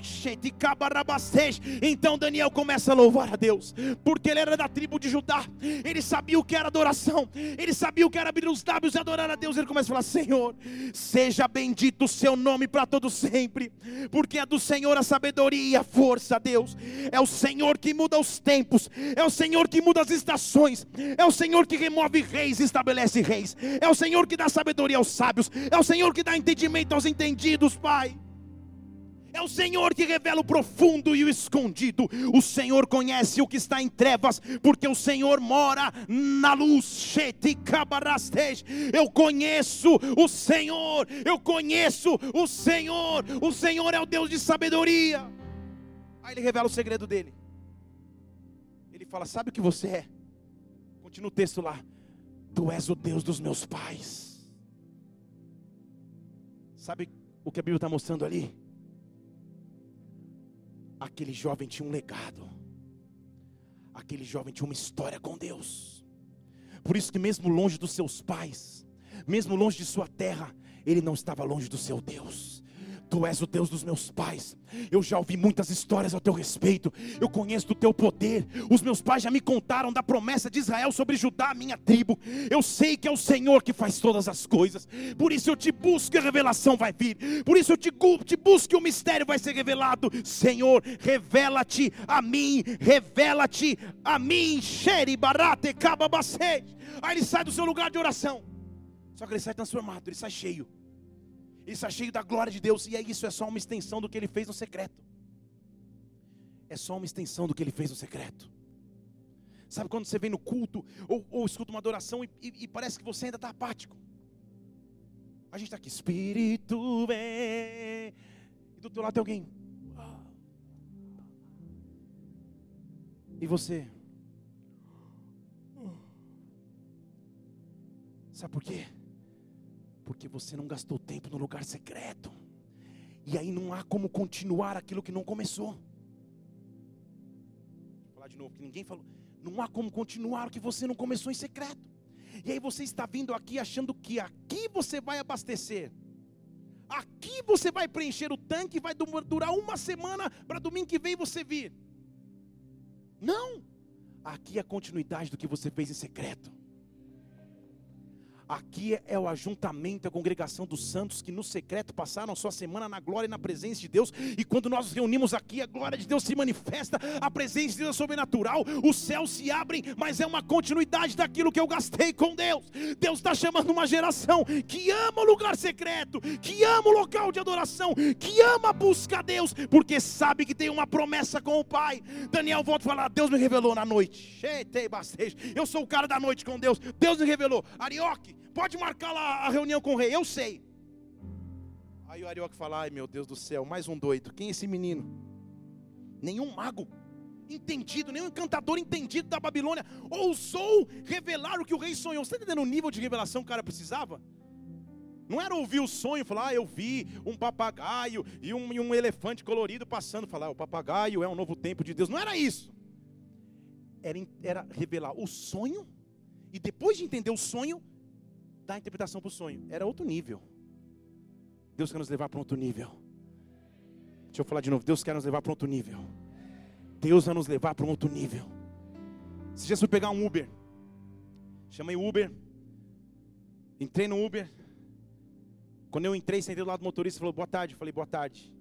Então Daniel começa a louvar a Deus, porque ele era da tribo de Judá, ele sabia o que era adoração, ele sabia o que era abrir os lábios e adorar a Deus. Ele começa a falar: Senhor, seja bendito o seu nome para todo sempre, porque é do Senhor a sabedoria e a força, Deus. É o Senhor que muda os tempos, é o Senhor que muda as estações, é o Senhor que remove reis e estabelece reis, é o Senhor que dá sabedoria aos sábios, é o Senhor que dá entendimento aos entendidos, Pai. É o Senhor que revela o profundo e o escondido. O Senhor conhece o que está em trevas, porque o Senhor mora na luz. Eu conheço o Senhor, eu conheço o Senhor. O Senhor é o Deus de sabedoria. Aí ele revela o segredo dele. Ele fala: Sabe o que você é? Continua o texto lá. Tu és o Deus dos meus pais. Sabe o que a Bíblia está mostrando ali? Aquele jovem tinha um legado. Aquele jovem tinha uma história com Deus. Por isso que mesmo longe dos seus pais, mesmo longe de sua terra, ele não estava longe do seu Deus. Tu és o Deus dos meus pais. Eu já ouvi muitas histórias ao teu respeito. Eu conheço do teu poder. Os meus pais já me contaram da promessa de Israel sobre Judá, minha tribo. Eu sei que é o Senhor que faz todas as coisas. Por isso eu te busco e a revelação vai vir. Por isso eu te, te busco e o mistério vai ser revelado. Senhor, revela-te a mim. Revela-te a mim. Xeri barate Aí ele sai do seu lugar de oração. Só que ele sai transformado, ele sai cheio está cheio da glória de Deus. E é isso, é só uma extensão do que ele fez no secreto. É só uma extensão do que ele fez no secreto. Sabe quando você vem no culto ou, ou escuta uma adoração e, e, e parece que você ainda está apático? A gente está aqui, Espírito vem. E do teu lado tem alguém. E você? Sabe por quê? Porque você não gastou tempo no lugar secreto. E aí não há como continuar aquilo que não começou. Vou falar de novo, que ninguém falou. Não há como continuar o que você não começou em secreto. E aí você está vindo aqui achando que aqui você vai abastecer. Aqui você vai preencher o tanque, vai durar uma semana para domingo que vem você vir. Não. Aqui é a continuidade do que você fez em secreto. Aqui é o ajuntamento, a congregação dos santos que no secreto passaram a sua semana na glória e na presença de Deus. E quando nós nos reunimos aqui, a glória de Deus se manifesta, a presença de Deus é sobrenatural, os céus se abrem, mas é uma continuidade daquilo que eu gastei com Deus. Deus está chamando uma geração que ama o lugar secreto, que ama o local de adoração, que ama buscar Deus, porque sabe que tem uma promessa com o Pai. Daniel volta a falar: Deus me revelou na noite. Eu sou o cara da noite com Deus. Deus me revelou. Arioque, pode marcar lá a reunião com o rei, eu sei. Aí o Arioque fala: Ai meu Deus do céu, mais um doido. Quem é esse menino? Nenhum mago entendido, nenhum encantador entendido da Babilônia ousou revelar o que o rei sonhou. Você está entendendo o nível de revelação que o cara precisava? Não era ouvir o sonho falar, ah, eu vi um papagaio e um, e um elefante colorido passando, falar, ah, o papagaio é um novo tempo de Deus. Não era isso. Era, era revelar o sonho e depois de entender o sonho, dar interpretação para o sonho. Era outro nível. Deus quer nos levar para outro nível. Deixa eu falar de novo. Deus quer nos levar para outro nível. Deus vai nos levar para um outro nível. Se fui pegar um Uber. Chamei o Uber. Entrei no Uber. Quando eu entrei, sentei do lado do motorista, falou boa tarde. Eu falei boa tarde.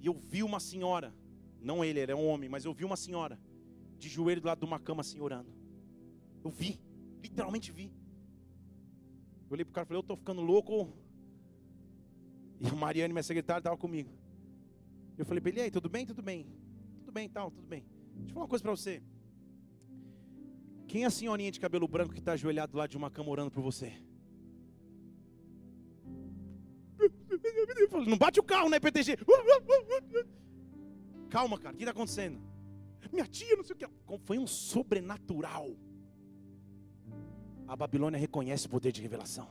E eu vi uma senhora, não ele, ele é um homem, mas eu vi uma senhora de joelho do lado de uma cama assim orando. Eu vi, literalmente vi. Eu olhei pro cara e falei, eu estou ficando louco. E a Mariane, minha secretária, estava comigo. Eu falei ele, aí, tudo bem? Tudo bem. Tudo bem, tal, tudo bem. Deixa eu falar uma coisa para você. Quem é a senhorinha de cabelo branco que está ajoelhado lá de uma cama orando por você? Não bate o carro, né, PTG? Calma, cara, o que está acontecendo? Minha tia, não sei o que. Foi um sobrenatural a Babilônia reconhece o poder de revelação.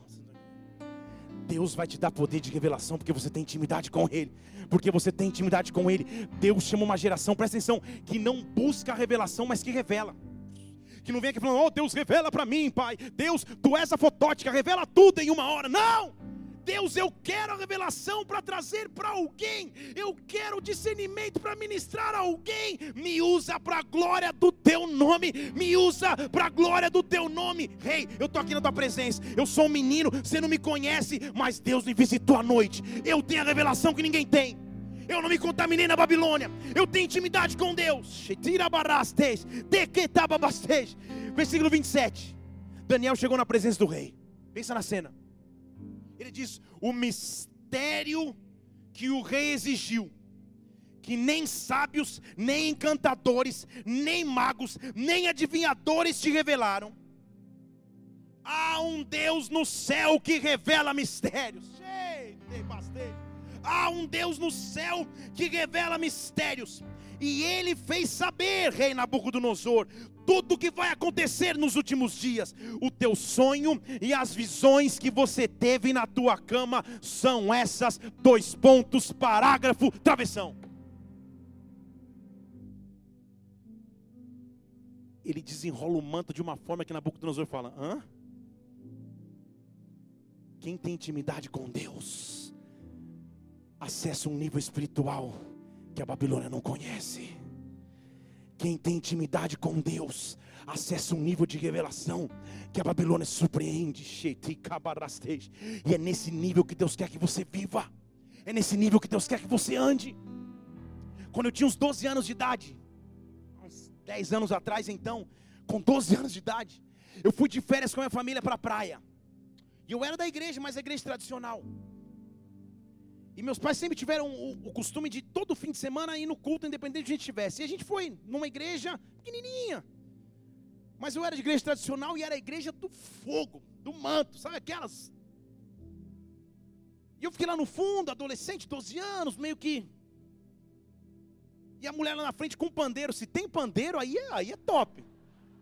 Deus vai te dar poder de revelação porque você tem intimidade com Ele. Porque você tem intimidade com Ele. Deus chama uma geração, presta atenção, que não busca a revelação, mas que revela. Que não vem aqui falando, oh Deus, revela para mim, Pai. Deus, tu és a fotótica, revela tudo em uma hora. Não! Deus, eu quero a revelação para trazer para alguém, eu quero o discernimento para ministrar a alguém. Me usa para a glória do teu nome, me usa para a glória do teu nome. Rei, hey, eu estou aqui na tua presença, eu sou um menino, você não me conhece, mas Deus me visitou à noite. Eu tenho a revelação que ninguém tem. Eu não me contaminei na Babilônia. Eu tenho intimidade com Deus. Versículo 27. Daniel chegou na presença do rei. Pensa na cena. Ele diz: o mistério que o rei exigiu, que nem sábios, nem encantadores, nem magos, nem adivinhadores te revelaram. Há um Deus no céu que revela mistérios. Há um Deus no céu que revela mistérios. E ele fez saber, rei Nabucodonosor, tudo o que vai acontecer nos últimos dias. O teu sonho e as visões que você teve na tua cama são essas dois pontos, parágrafo, travessão. Ele desenrola o manto de uma forma que Nabucodonosor fala: hã? Quem tem intimidade com Deus, acessa um nível espiritual que a Babilônia não conhece. Quem tem intimidade com Deus, acessa um nível de revelação que a Babilônia surpreende. E é nesse nível que Deus quer que você viva. É nesse nível que Deus quer que você ande. Quando eu tinha uns 12 anos de idade, uns 10 anos atrás então, com 12 anos de idade, eu fui de férias com a minha família para a praia. E eu era da igreja, mas a igreja tradicional. E meus pais sempre tiveram o, o, costume de todo fim de semana ir no culto, independente de onde estivesse. E a gente foi numa igreja pequenininha. Mas eu era de igreja tradicional e era a igreja do fogo, do manto, sabe aquelas? E eu fiquei lá no fundo, adolescente, 12 anos, meio que. E a mulher lá na frente com pandeiro. Se tem pandeiro, aí é, aí é top.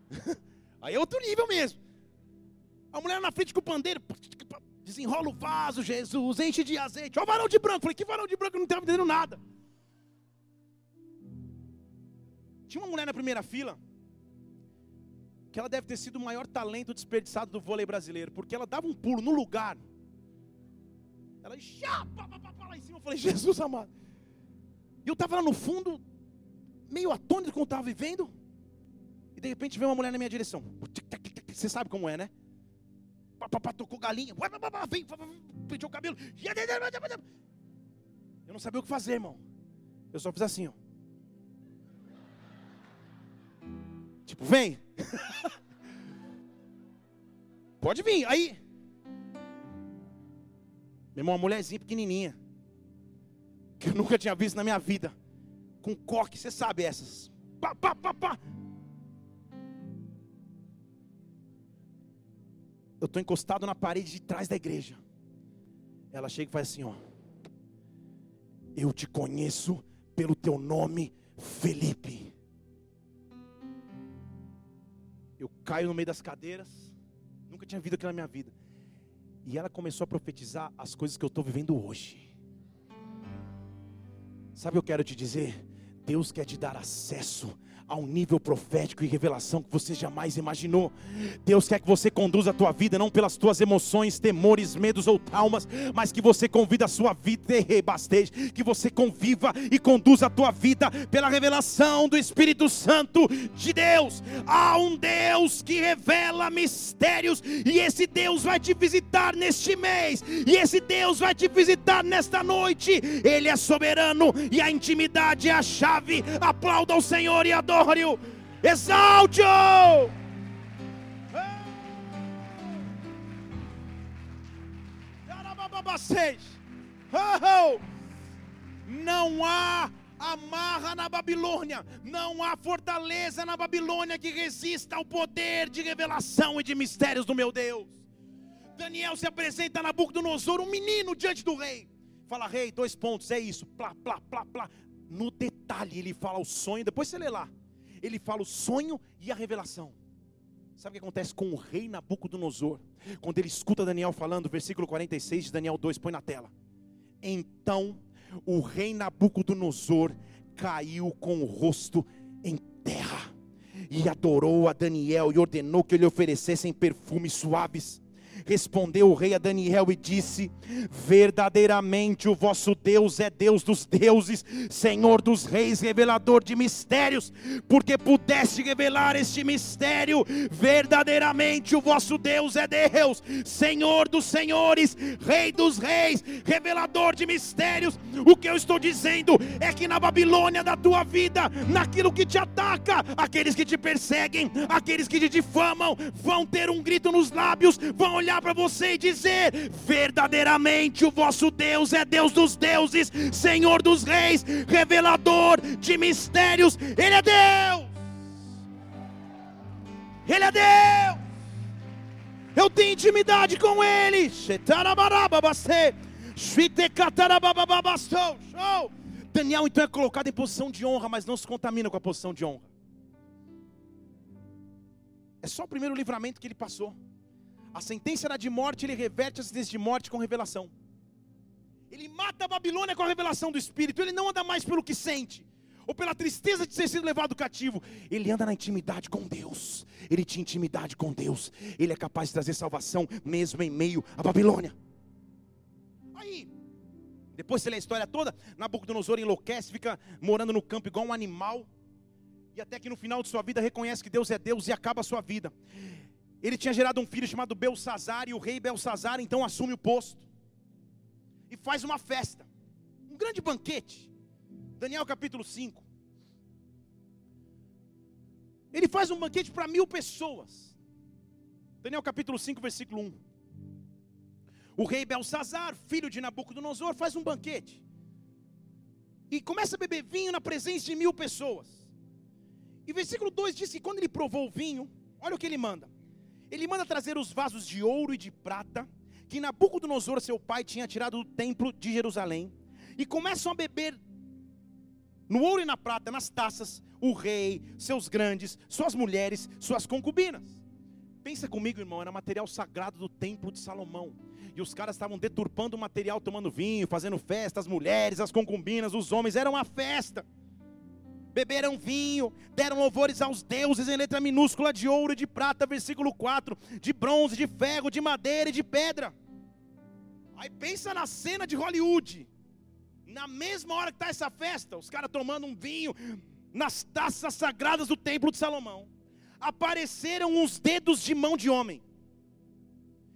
aí é outro nível mesmo. A mulher na frente com o pandeiro, desenrola o vaso, Jesus, enche de azeite. Ó, o varão de branco. Falei, que varão de branco? Eu não estava entendendo nada. Tinha uma mulher na primeira fila, que ela deve ter sido o maior talento desperdiçado do vôlei brasileiro, porque ela dava um pulo no lugar. Ela já, pá, pá, pá, lá em cima. Eu falei, Jesus amado. E eu estava lá no fundo, meio atônito com o que eu estava vivendo. E de repente veio uma mulher na minha direção. Você sabe como é, né? Papapá, tocou galinha. Vem, penteou o cabelo. Eu não sabia o que fazer, irmão. Eu só fiz assim, ó. Tipo, vem. Pode vir. Aí. Meu irmão, uma mulherzinha pequenininha. Que eu nunca tinha visto na minha vida. Com coque, você sabe essas. Pá, pá, pá, pá. Eu estou encostado na parede de trás da igreja. Ela chega e faz assim, ó. Eu te conheço pelo teu nome, Felipe. Eu caio no meio das cadeiras. Nunca tinha visto aquilo na minha vida. E ela começou a profetizar as coisas que eu estou vivendo hoje. Sabe o que eu quero te dizer? Deus quer te dar acesso a um nível profético e revelação que você jamais imaginou. Deus quer que você conduza a tua vida não pelas tuas emoções, temores, medos ou traumas, mas que você convida a sua vida que você conviva e conduza a tua vida pela revelação do Espírito Santo de Deus. Há um Deus que revela mistérios e esse Deus vai te visitar neste mês e esse Deus vai te visitar nesta noite. Ele é soberano e a intimidade é a chave. Aplauda o Senhor e adore adore-o, exalte-o. Não há amarra na Babilônia, não há fortaleza na Babilônia que resista ao poder de revelação e de mistérios do meu Deus. Daniel se apresenta na Nabucodonosor, um menino diante do rei. Fala, rei, dois pontos, é isso, plá, plá, plá, plá. No detalhe, ele fala o sonho, depois você lê lá ele fala o sonho e a revelação. Sabe o que acontece com o rei Nabucodonosor? Quando ele escuta Daniel falando, versículo 46 de Daniel 2, põe na tela. Então o rei Nabucodonosor caiu com o rosto em terra e adorou a Daniel e ordenou que lhe oferecessem perfumes suaves. Respondeu o rei a Daniel e disse: Verdadeiramente o vosso Deus é Deus dos deuses, Senhor dos reis, revelador de mistérios, porque pudeste revelar este mistério. Verdadeiramente o vosso Deus é Deus, Senhor dos senhores, Rei dos reis, revelador de mistérios. O que eu estou dizendo é que na Babilônia da tua vida, naquilo que te ataca, aqueles que te perseguem, aqueles que te difamam, vão ter um grito nos lábios, vão olhar olhar para você e dizer: verdadeiramente o vosso Deus é Deus dos deuses, Senhor dos reis, revelador de mistérios, Ele é Deus. Ele é Deus. Eu tenho intimidade com Ele. Daniel então é colocado em posição de honra, mas não se contamina com a posição de honra. É só o primeiro livramento que ele passou. A sentença era de morte, ele reverte a sentença de morte com revelação. Ele mata a Babilônia com a revelação do Espírito. Ele não anda mais pelo que sente, ou pela tristeza de ter sido levado cativo. Ele anda na intimidade com Deus. Ele tinha intimidade com Deus. Ele é capaz de trazer salvação mesmo em meio à Babilônia. Aí, depois você lê a história toda, Nabucodonosor enlouquece, fica morando no campo igual um animal. E até que no final de sua vida reconhece que Deus é Deus e acaba a sua vida. Ele tinha gerado um filho chamado Belsazar, e o rei Belsazar então assume o posto e faz uma festa, um grande banquete. Daniel capítulo 5. Ele faz um banquete para mil pessoas. Daniel capítulo 5, versículo 1. o rei Belsazar, filho de Nabucodonosor, faz um banquete. E começa a beber vinho na presença de mil pessoas. E versículo 2 diz que quando ele provou o vinho, olha o que ele manda. Ele manda trazer os vasos de ouro e de prata, que Nabucodonosor, seu pai, tinha tirado do templo de Jerusalém. E começam a beber no ouro e na prata, nas taças, o rei, seus grandes, suas mulheres, suas concubinas. Pensa comigo, irmão, era material sagrado do templo de Salomão e os caras estavam deturpando o material, tomando vinho, fazendo festa, as mulheres, as concubinas, os homens, era uma festa. Beberam vinho, deram louvores aos deuses em letra minúscula de ouro e de prata, versículo 4, de bronze, de ferro, de madeira e de pedra. Aí pensa na cena de Hollywood. Na mesma hora que está essa festa, os caras tomando um vinho nas taças sagradas do templo de Salomão, apareceram uns dedos de mão de homem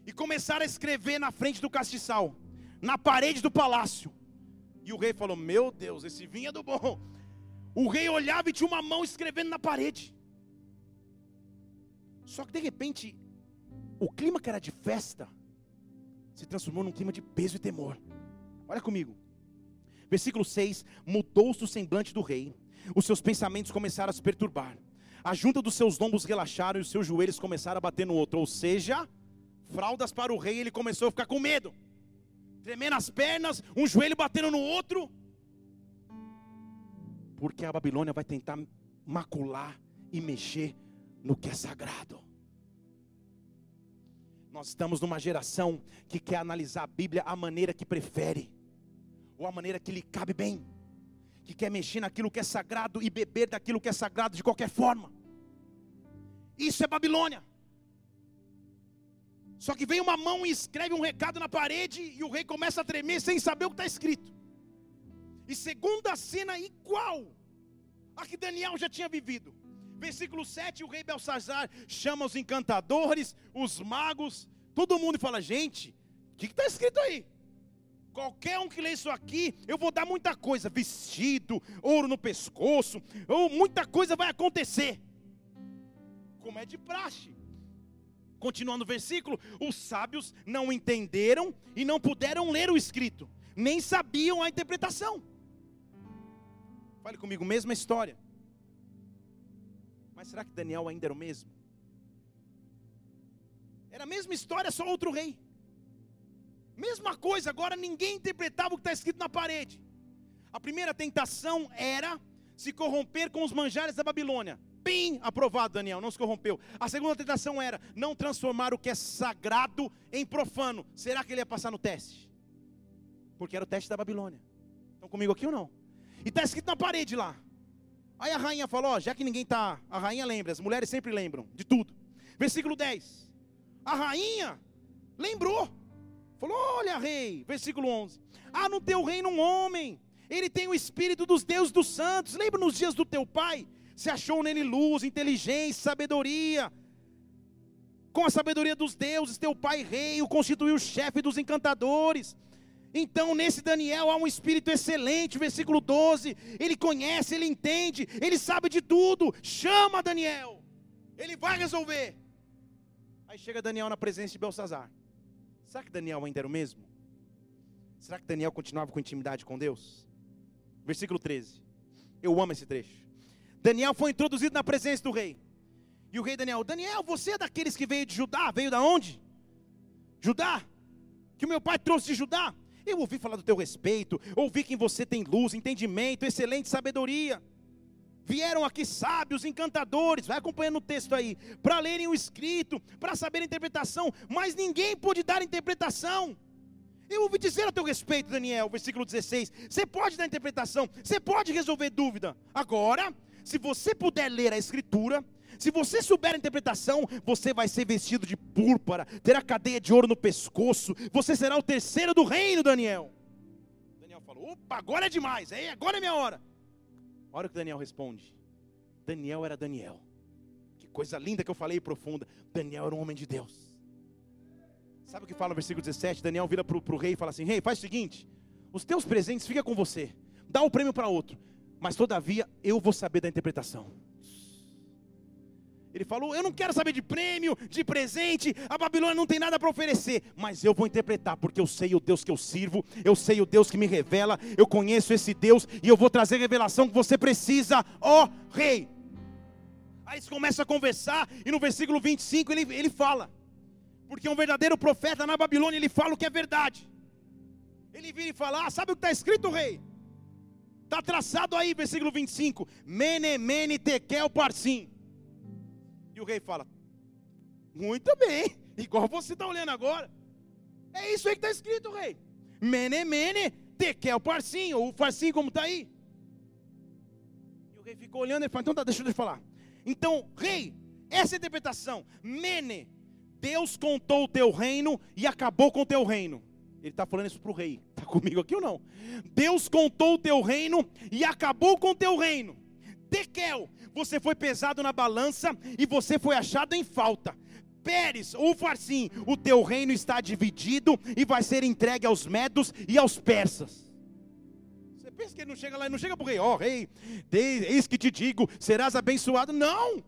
e começaram a escrever na frente do castiçal, na parede do palácio. E o rei falou: Meu Deus, esse vinho é do bom. O rei olhava e tinha uma mão escrevendo na parede. Só que de repente, o clima que era de festa se transformou num clima de peso e temor. Olha comigo. Versículo 6: Mudou-se o semblante do rei, os seus pensamentos começaram a se perturbar, a junta dos seus lombos relaxaram e os seus joelhos começaram a bater no outro. Ou seja, fraldas para o rei, ele começou a ficar com medo, tremendo as pernas, um joelho batendo no outro, porque a Babilônia vai tentar macular e mexer no que é sagrado. Nós estamos numa geração que quer analisar a Bíblia a maneira que prefere, ou a maneira que lhe cabe bem, que quer mexer naquilo que é sagrado e beber daquilo que é sagrado de qualquer forma. Isso é Babilônia. Só que vem uma mão e escreve um recado na parede e o rei começa a tremer sem saber o que está escrito. E segunda cena igual a que Daniel já tinha vivido. Versículo 7, o rei Belsazar chama os encantadores, os magos, todo mundo e fala: gente, o que está escrito aí? Qualquer um que lê isso aqui, eu vou dar muita coisa, vestido, ouro no pescoço, ou muita coisa vai acontecer. Como é de praxe. Continuando o versículo, os sábios não entenderam e não puderam ler o escrito, nem sabiam a interpretação. Fale comigo, mesma história. Mas será que Daniel ainda era o mesmo? Era a mesma história, só outro rei. Mesma coisa, agora ninguém interpretava o que está escrito na parede. A primeira tentação era se corromper com os manjares da Babilônia. Bem aprovado, Daniel, não se corrompeu. A segunda tentação era não transformar o que é sagrado em profano. Será que ele ia passar no teste? Porque era o teste da Babilônia. Estão comigo aqui ou não? E está escrito na parede lá. Aí a rainha falou: ó, já que ninguém está. A rainha lembra, as mulheres sempre lembram de tudo. Versículo 10. A rainha lembrou. Falou: olha, rei. Versículo 11. Ah, no teu reino um homem. Ele tem o espírito dos deuses dos santos. Lembra nos dias do teu pai? Se achou nele luz, inteligência, sabedoria. Com a sabedoria dos deuses, teu pai rei o constituiu chefe dos encantadores. Então, nesse Daniel há um espírito excelente, versículo 12. Ele conhece, ele entende, ele sabe de tudo. Chama Daniel, ele vai resolver. Aí chega Daniel na presença de Belsazar. Será que Daniel ainda era o mesmo? Será que Daniel continuava com intimidade com Deus? Versículo 13. Eu amo esse trecho. Daniel foi introduzido na presença do rei. E o rei Daniel, Daniel, você é daqueles que veio de Judá? Veio da onde? Judá? Que o meu pai trouxe de Judá? Eu ouvi falar do teu respeito, ouvi que em você tem luz, entendimento, excelente sabedoria. Vieram aqui sábios, encantadores, vai acompanhando o texto aí, para lerem o escrito, para saber a interpretação, mas ninguém pôde dar interpretação. Eu ouvi dizer a teu respeito, Daniel, versículo 16: você pode dar interpretação, você pode resolver dúvida. Agora, se você puder ler a escritura, se você souber a interpretação, você vai ser vestido de púrpura, terá cadeia de ouro no pescoço, você será o terceiro do reino, Daniel. Daniel falou: opa, agora é demais, é, agora é minha hora. Olha o que Daniel responde. Daniel era Daniel. Que coisa linda que eu falei profunda. Daniel era um homem de Deus. Sabe o que fala no versículo 17? Daniel vira para o rei e fala assim: Rei, faz o seguinte: os teus presentes fica com você, dá o um prêmio para outro mas todavia eu vou saber da interpretação. Ele falou: Eu não quero saber de prêmio, de presente, a Babilônia não tem nada para oferecer, mas eu vou interpretar, porque eu sei o Deus que eu sirvo, eu sei o Deus que me revela, eu conheço esse Deus e eu vou trazer a revelação que você precisa, ó rei. Aí eles começam a conversar, e no versículo 25 ele, ele fala: Porque um verdadeiro profeta na Babilônia, ele fala o que é verdade. Ele vira e fala: ah, Sabe o que está escrito, rei? Está traçado aí, versículo 25: Mene, mene, tekel, parsim. O rei fala: Muito bem, igual você está olhando agora. É isso aí que está escrito, rei. Mene, mene, tekel, parsim. Ou o farsim, como está aí. E o rei ficou olhando e falou: Então tá, deixa eu falar. Então, rei, essa é interpretação. Mene, Deus contou o teu reino e acabou com o teu reino. Ele está falando isso para o rei. Está comigo aqui ou não? Deus contou o teu reino e acabou com o teu reino. Tekel, você foi pesado na balança e você foi achado em falta. Pérez, ou Farsim, o teu reino está dividido e vai ser entregue aos medos e aos persas. Você pensa que ele não chega lá, não chega para o rei, ó oh, rei, eis que te digo, serás abençoado. Não!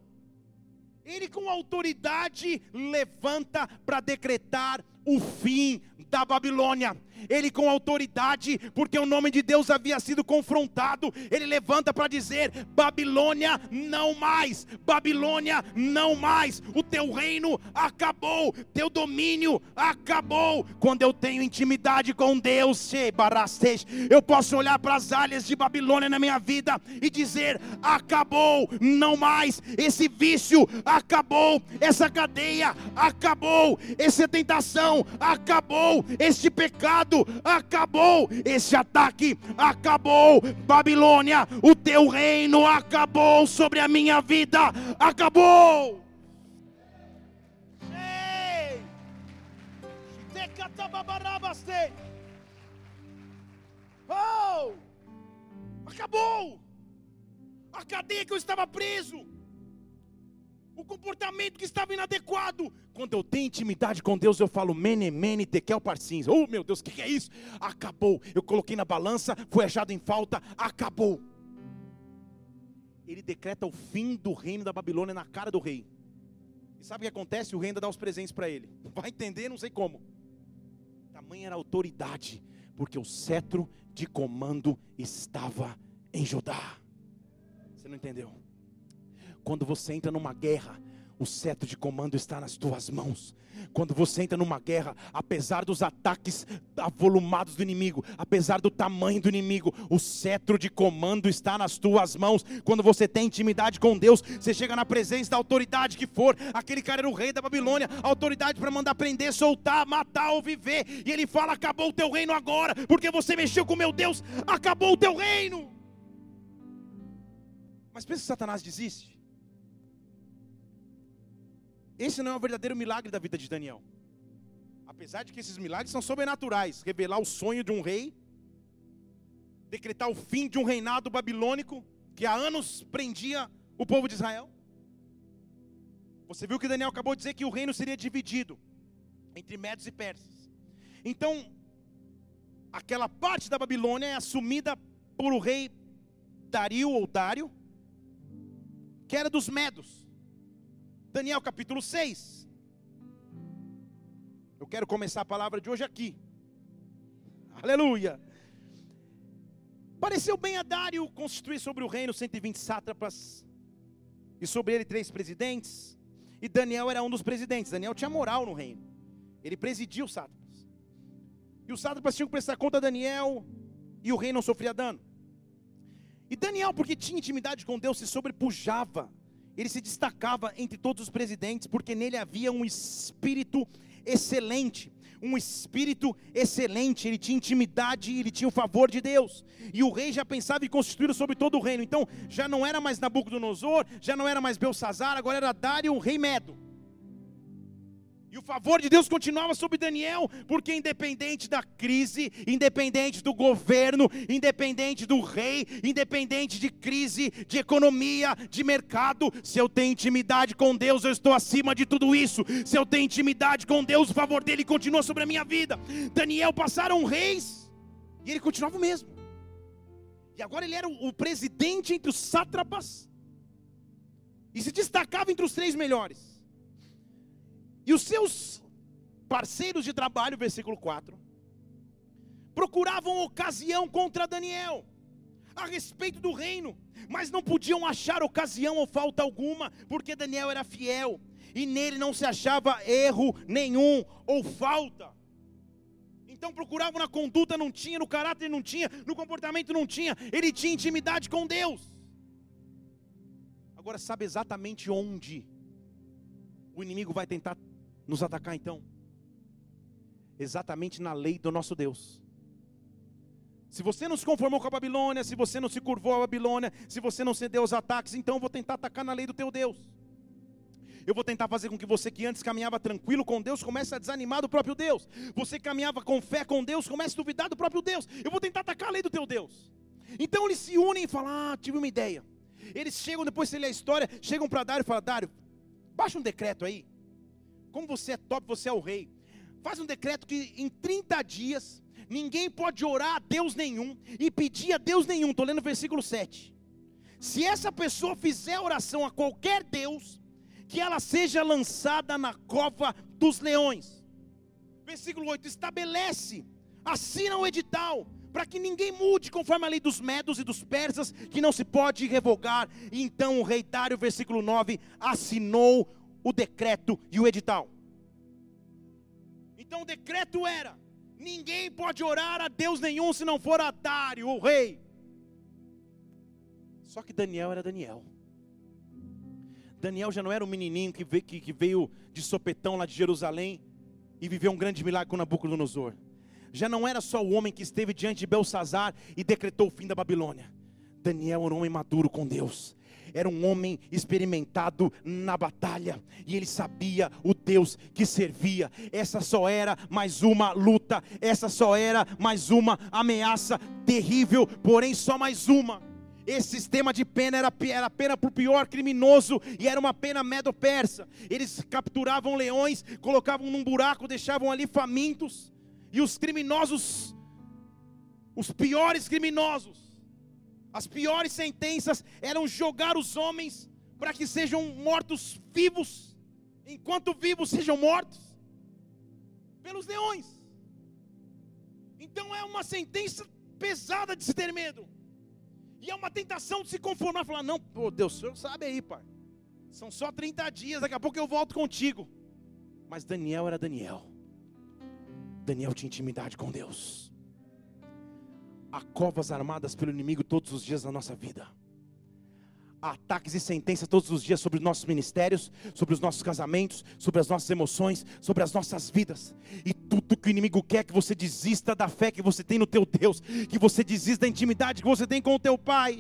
Ele com autoridade levanta para decretar o fim da Babilônia. Ele com autoridade, porque o nome de Deus havia sido confrontado, ele levanta para dizer: Babilônia não mais, Babilônia não mais, o teu reino acabou, teu domínio acabou. Quando eu tenho intimidade com Deus, eu posso olhar para as áreas de Babilônia na minha vida e dizer: acabou, não mais, esse vício acabou, essa cadeia acabou, essa tentação acabou, este pecado acabou, esse ataque acabou, Babilônia, o teu reino acabou sobre a minha vida, acabou. Oh! Acabou! A cadeia que eu estava preso o comportamento que estava inadequado. Quando eu tenho intimidade com Deus, eu falo mene, mene, tekel, parsins. Oh meu Deus, o que, que é isso? Acabou. Eu coloquei na balança, foi achado em falta, acabou. Ele decreta o fim do reino da Babilônia na cara do rei. E sabe o que acontece? O rei ainda dá os presentes para ele. Vai entender, não sei como. Tamanha era a autoridade, porque o cetro de comando estava em Judá. Você não entendeu? Quando você entra numa guerra, o cetro de comando está nas tuas mãos. Quando você entra numa guerra, apesar dos ataques avolumados do inimigo, apesar do tamanho do inimigo, o cetro de comando está nas tuas mãos. Quando você tem intimidade com Deus, você chega na presença da autoridade que for. Aquele cara era o rei da Babilônia, autoridade para mandar prender, soltar, matar ou viver. E ele fala: Acabou o teu reino agora, porque você mexeu com meu Deus, acabou o teu reino. Mas pensa que Satanás desiste. Esse não é o verdadeiro milagre da vida de Daniel. Apesar de que esses milagres são sobrenaturais revelar o sonho de um rei, decretar o fim de um reinado babilônico que há anos prendia o povo de Israel. Você viu que Daniel acabou de dizer que o reino seria dividido entre medos e persas. Então, aquela parte da Babilônia é assumida por o rei Dario ou Dário, que era dos medos. Daniel capítulo 6. Eu quero começar a palavra de hoje aqui. Aleluia. Pareceu bem a Dário constituir sobre o reino 120 sátrapas e sobre ele três presidentes. E Daniel era um dos presidentes. Daniel tinha moral no reino. Ele presidia os sátrapas. E os sátrapas tinham que prestar conta a Daniel e o rei não sofria dano. E Daniel, porque tinha intimidade com Deus, se sobrepujava ele se destacava entre todos os presidentes, porque nele havia um espírito excelente. Um espírito excelente, ele tinha intimidade, ele tinha o favor de Deus. E o rei já pensava em constituir sobre todo o reino. Então, já não era mais Nabucodonosor, já não era mais Belsazar, agora era Dário, o rei Medo. E o favor de Deus continuava sobre Daniel, porque independente da crise, independente do governo, independente do rei, independente de crise, de economia, de mercado, se eu tenho intimidade com Deus, eu estou acima de tudo isso. Se eu tenho intimidade com Deus, o favor dele continua sobre a minha vida. Daniel passaram reis e ele continuava o mesmo. E agora ele era o presidente entre os sátrapas e se destacava entre os três melhores. E os seus parceiros de trabalho, versículo 4, procuravam ocasião contra Daniel a respeito do reino, mas não podiam achar ocasião ou falta alguma, porque Daniel era fiel e nele não se achava erro nenhum ou falta. Então procuravam na conduta, não tinha, no caráter não tinha, no comportamento não tinha, ele tinha intimidade com Deus. Agora sabe exatamente onde o inimigo vai tentar nos atacar então? Exatamente na lei do nosso Deus. Se você não se conformou com a Babilônia, se você não se curvou à Babilônia, se você não cedeu aos ataques, então eu vou tentar atacar na lei do teu Deus. Eu vou tentar fazer com que você que antes caminhava tranquilo com Deus comece a desanimar do próprio Deus. Você caminhava com fé com Deus, comece a duvidar do próprio Deus. Eu vou tentar atacar a lei do teu Deus. Então eles se unem e falam: Ah, tive uma ideia. Eles chegam, depois de ler a história, chegam para Dário e falam: Dário, baixa um decreto aí. Como você é top, você é o rei. Faz um decreto que em 30 dias ninguém pode orar a Deus nenhum e pedir a Deus nenhum. Estou lendo o versículo 7. Se essa pessoa fizer oração a qualquer Deus, que ela seja lançada na cova dos leões. Versículo 8: estabelece, assina o edital, para que ninguém mude conforme a lei dos medos e dos persas, que não se pode revogar. E então o rei Dário, versículo 9, assinou o decreto e o edital. Então o decreto era: ninguém pode orar a Deus nenhum se não for a o rei. Só que Daniel era Daniel. Daniel já não era um menininho que veio de sopetão lá de Jerusalém e viveu um grande milagre com Nabucodonosor. Já não era só o homem que esteve diante de Belsazar e decretou o fim da Babilônia. Daniel era um homem maduro com Deus. Era um homem experimentado na batalha e ele sabia o Deus que servia. Essa só era mais uma luta, essa só era mais uma ameaça terrível, porém só mais uma. Esse sistema de pena era, era pena para o pior criminoso e era uma pena medo-persa. Eles capturavam leões, colocavam num buraco, deixavam ali famintos. E os criminosos, os piores criminosos, as piores sentenças eram jogar os homens para que sejam mortos vivos, enquanto vivos sejam mortos pelos leões. Então é uma sentença pesada de se ter medo. E é uma tentação de se conformar, falar: não, pô, Deus, o senhor sabe aí, pai. São só 30 dias, daqui a pouco eu volto contigo. Mas Daniel era Daniel. Daniel tinha intimidade com Deus. Há covas armadas pelo inimigo todos os dias na nossa vida ataques e sentenças todos os dias sobre os nossos ministérios, sobre os nossos casamentos, sobre as nossas emoções, sobre as nossas vidas. E tudo que o inimigo quer que você desista da fé que você tem no teu Deus, que você desista da intimidade que você tem com o teu pai.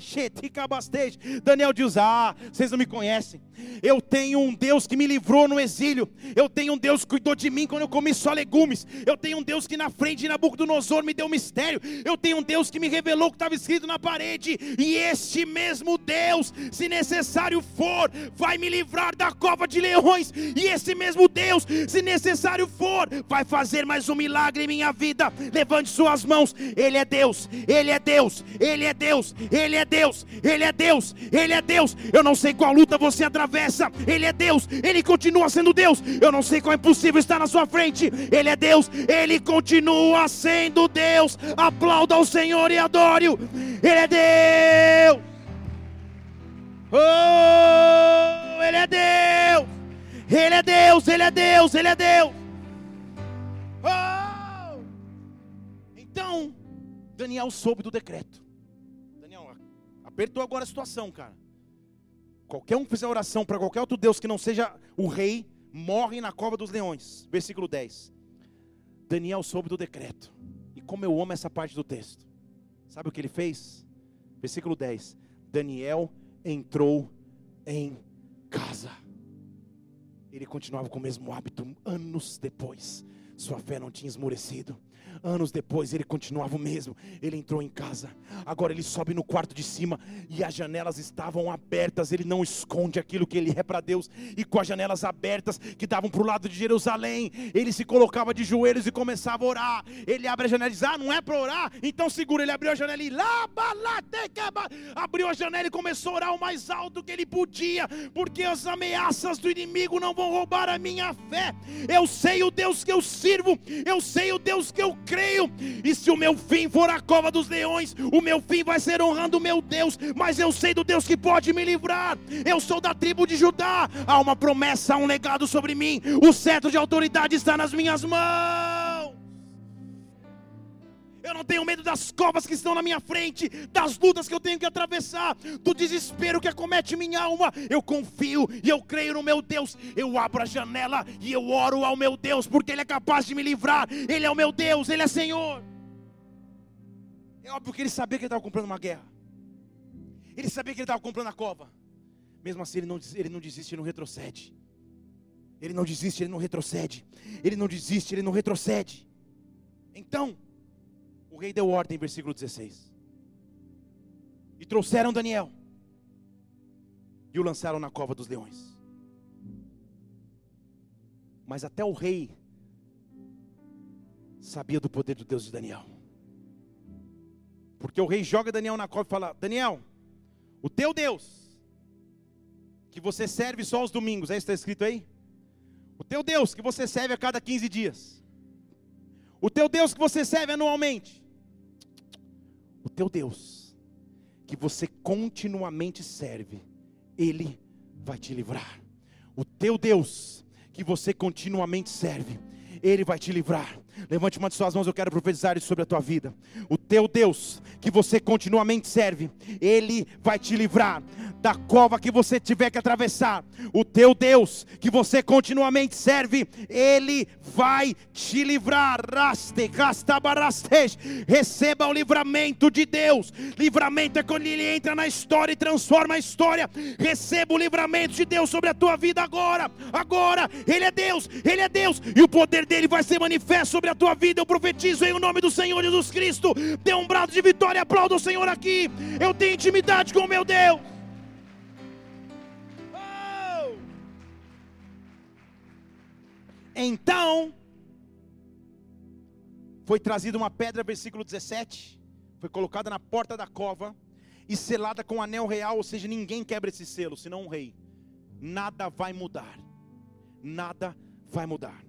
Daniel diz: Ah, vocês não me conhecem. Eu tenho um Deus que me livrou no exílio. Eu tenho um Deus que cuidou de mim quando eu comi só legumes. Eu tenho um Deus que na frente de Nabucodonosor me deu um mistério. Eu tenho um Deus que me revelou o que estava escrito na parede. E este mesmo Deus se necessário for, vai me livrar da cova de leões, e esse mesmo Deus, se necessário for, vai fazer mais um milagre em minha vida. Levante suas mãos, Ele é Deus, Ele é Deus, Ele é Deus, Ele é Deus, Ele é Deus, Ele é Deus. Eu não sei qual luta você atravessa, Ele é Deus, Ele continua sendo Deus. Eu não sei qual é impossível estar na sua frente, Ele é Deus, Ele continua sendo Deus. Aplauda o Senhor e adore-o, Ele é Deus. Oh, Ele é Deus! Ele é Deus, Ele é Deus, Ele é Deus! Oh! Então, Daniel soube do decreto. Daniel, apertou agora a situação, cara. Qualquer um que fizer oração para qualquer outro Deus que não seja o rei, morre na cova dos leões. Versículo 10. Daniel soube do decreto. E como eu amo essa parte do texto. Sabe o que ele fez? Versículo 10. Daniel entrou em casa. Ele continuava com o mesmo hábito anos depois. Sua fé não tinha esmorecido. Anos depois ele continuava o mesmo. Ele entrou em casa. Agora ele sobe no quarto de cima e as janelas estavam abertas. Ele não esconde aquilo que ele é para Deus. E com as janelas abertas que davam para o lado de Jerusalém, ele se colocava de joelhos e começava a orar. Ele abre a janela e diz: Ah, não é para orar? Então segura. Ele abriu a janela e lá, abriu a janela e começou a orar o mais alto que ele podia, porque as ameaças do inimigo não vão roubar a minha fé. Eu sei o Deus que eu sirvo, eu sei o Deus que eu creio. E se o meu fim for a cova dos leões, o meu fim vai ser honrando o meu Deus, mas eu sei do Deus que pode me livrar. Eu sou da tribo de Judá. Há uma promessa, há um legado sobre mim. O cetro de autoridade está nas minhas mãos. Eu não tenho medo das covas que estão na minha frente, das lutas que eu tenho que atravessar, do desespero que acomete minha alma. Eu confio e eu creio no meu Deus. Eu abro a janela e eu oro ao meu Deus, porque Ele é capaz de me livrar. Ele é o meu Deus, Ele é Senhor. É óbvio que ele sabia que ele estava comprando uma guerra. Ele sabia que ele estava comprando a cova. Mesmo assim, ele não, ele não desiste, ele não retrocede. Ele não desiste, ele não retrocede. Ele não desiste, ele não retrocede. Então, o rei deu ordem, versículo 16. E trouxeram Daniel. E o lançaram na cova dos leões. Mas até o rei sabia do poder do Deus de Daniel. Porque o rei joga Daniel na cova e fala: Daniel, o teu Deus, que você serve só aos domingos, é isso que está escrito aí? O teu Deus, que você serve a cada 15 dias. O teu Deus que você serve anualmente o teu Deus, que você continuamente serve, Ele vai te livrar. O teu Deus, que você continuamente serve, Ele vai te livrar. Levante uma de suas mãos, eu quero profetizar isso sobre a tua vida. O teu Deus, que você continuamente serve, Ele vai te livrar da cova que você tiver que atravessar. O teu Deus, que você continuamente serve, Ele vai te livrar. Receba o livramento de Deus. Livramento é quando Ele entra na história e transforma a história. Receba o livramento de Deus sobre a tua vida agora. Agora, Ele é Deus, Ele é Deus, e o poder dele vai ser manifesto sobre sobre a tua vida. Eu profetizo em o nome do Senhor Jesus Cristo. Dê um brado de vitória, aplauda o Senhor aqui. Eu tenho intimidade com o meu Deus. Oh! Então, foi trazida uma pedra, versículo 17, foi colocada na porta da cova e selada com anel real, ou seja, ninguém quebra esse selo, senão um rei. Nada vai mudar. Nada vai mudar.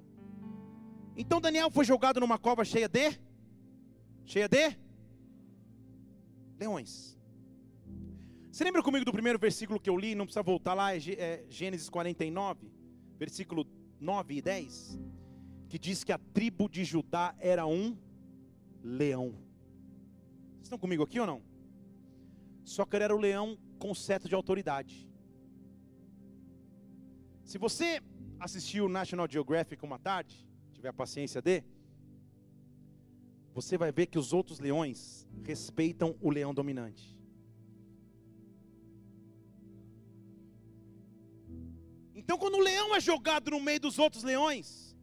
Então Daniel foi jogado numa cova cheia de cheia de leões. Você lembra comigo do primeiro versículo que eu li? Não precisa voltar lá, é, é Gênesis 49, versículo 9 e 10, que diz que a tribo de Judá era um leão. Vocês estão comigo aqui ou não? Só que ele era o leão com seta de autoridade. Se você assistiu National Geographic uma tarde, tiver a paciência de, você vai ver que os outros leões respeitam o leão dominante. Então, quando o leão é jogado no meio dos outros leões,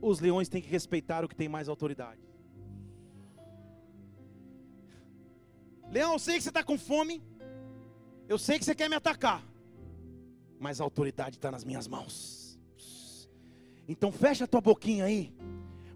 os leões têm que respeitar o que tem mais autoridade. Leão, eu sei que você está com fome, eu sei que você quer me atacar, mas a autoridade está nas minhas mãos. Então fecha a tua boquinha aí.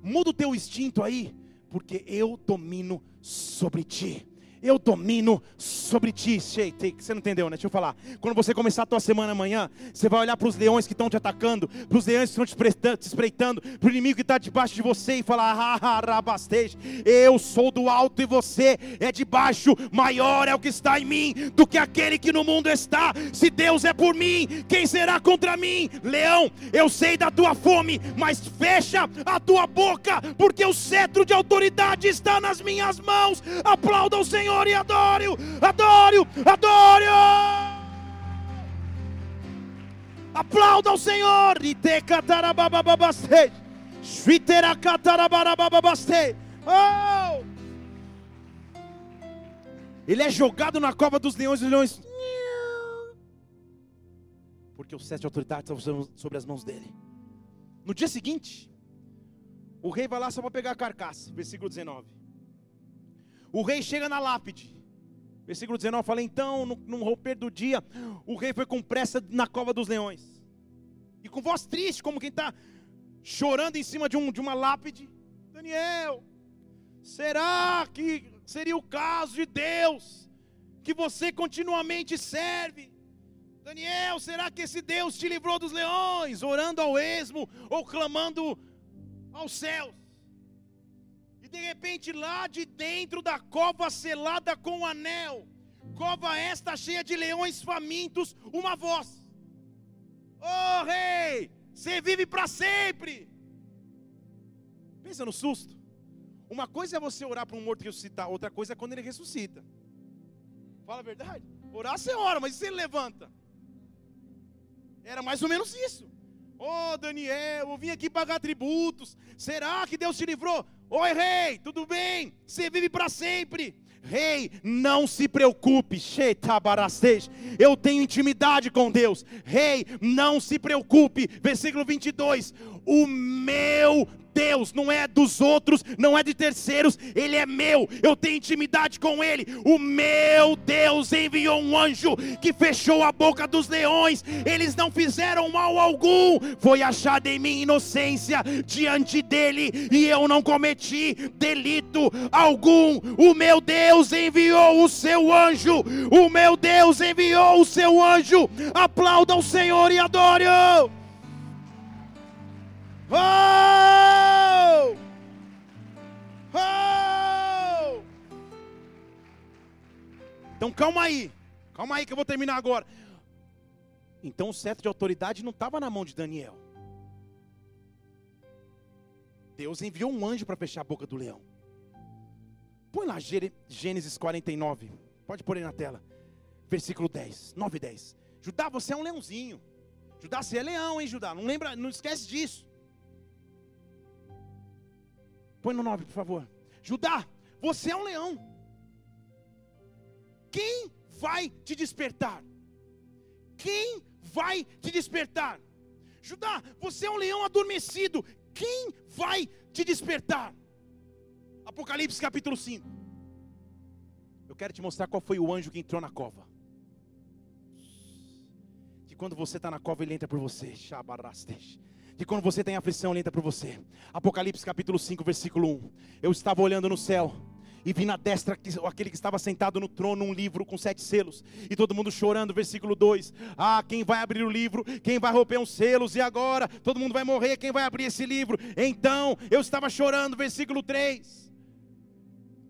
Muda o teu instinto aí, porque eu domino sobre ti eu domino sobre ti. Você não entendeu, né? Deixa eu falar. Quando você começar a tua semana amanhã, você vai olhar para os leões que estão te atacando, para os leões que estão te espreitando, para o inimigo que está debaixo de você e falar: ah, rabasteja, eu sou do alto e você é de baixo. Maior é o que está em mim do que aquele que no mundo está. Se Deus é por mim, quem será contra mim? Leão, eu sei da tua fome, mas fecha a tua boca, porque o cetro de autoridade está nas minhas mãos. Aplauda o Senhor Senhor e adore-o, adore-o, adore-o. Aplauda o Senhor. Oh! Ele é jogado na cova dos leões e leões. Porque os sete autoridades estavam sobre as mãos dele. No dia seguinte, O rei vai lá só para pegar a carcaça, versículo 19. O rei chega na lápide. Versículo 19 fala: Então, no, no romper do dia, o rei foi com pressa na cova dos leões. E com voz triste, como quem está chorando em cima de, um, de uma lápide. Daniel, será que seria o caso de Deus que você continuamente serve? Daniel, será que esse Deus te livrou dos leões, orando ao esmo ou clamando aos céus? De repente, lá de dentro da cova selada com o anel, cova esta cheia de leões famintos, uma voz: Oh rei, você vive para sempre. Pensa no susto. Uma coisa é você orar para um morto ressuscitar, outra coisa é quando ele ressuscita. Fala a verdade. Orar você ora, mas se ele levanta? Era mais ou menos isso. Ô oh, Daniel, eu vim aqui pagar tributos. Será que Deus te livrou? Oi, rei, tudo bem? Você vive para sempre. Rei, não se preocupe. Eu tenho intimidade com Deus. Rei, não se preocupe. Versículo 22. O meu Deus, não é dos outros, não é de terceiros, Ele é meu, eu tenho intimidade com Ele. O meu Deus enviou um anjo que fechou a boca dos leões, eles não fizeram mal algum, foi achada em mim inocência diante dele, e eu não cometi delito algum. O meu Deus enviou o seu anjo, o meu Deus enviou o seu anjo. Aplauda o Senhor e adore. Oh! Oh! Então calma aí, calma aí que eu vou terminar agora. Então o cetro de autoridade não estava na mão de Daniel. Deus enviou um anjo para fechar a boca do leão. Põe lá Gênesis 49. Pode pôr aí na tela. Versículo 10, 9 e 10. Judá, você é um leãozinho. Judá, você é leão, hein, Judá? Não lembra, não esquece disso. Põe no 9, por favor. Judá, você é um leão. Quem vai te despertar? Quem vai te despertar? Judá, você é um leão adormecido. Quem vai te despertar? Apocalipse capítulo 5. Eu quero te mostrar qual foi o anjo que entrou na cova. Quando você está na cova, ele entra por você. Shabarastej que quando você tem aflição, ele entra por você. Apocalipse capítulo 5, versículo 1. Eu estava olhando no céu e vi na destra aquele que estava sentado no trono um livro com sete selos, e todo mundo chorando, versículo 2: Ah, quem vai abrir o livro? Quem vai romper os selos? E agora? Todo mundo vai morrer, quem vai abrir esse livro? Então eu estava chorando, versículo 3.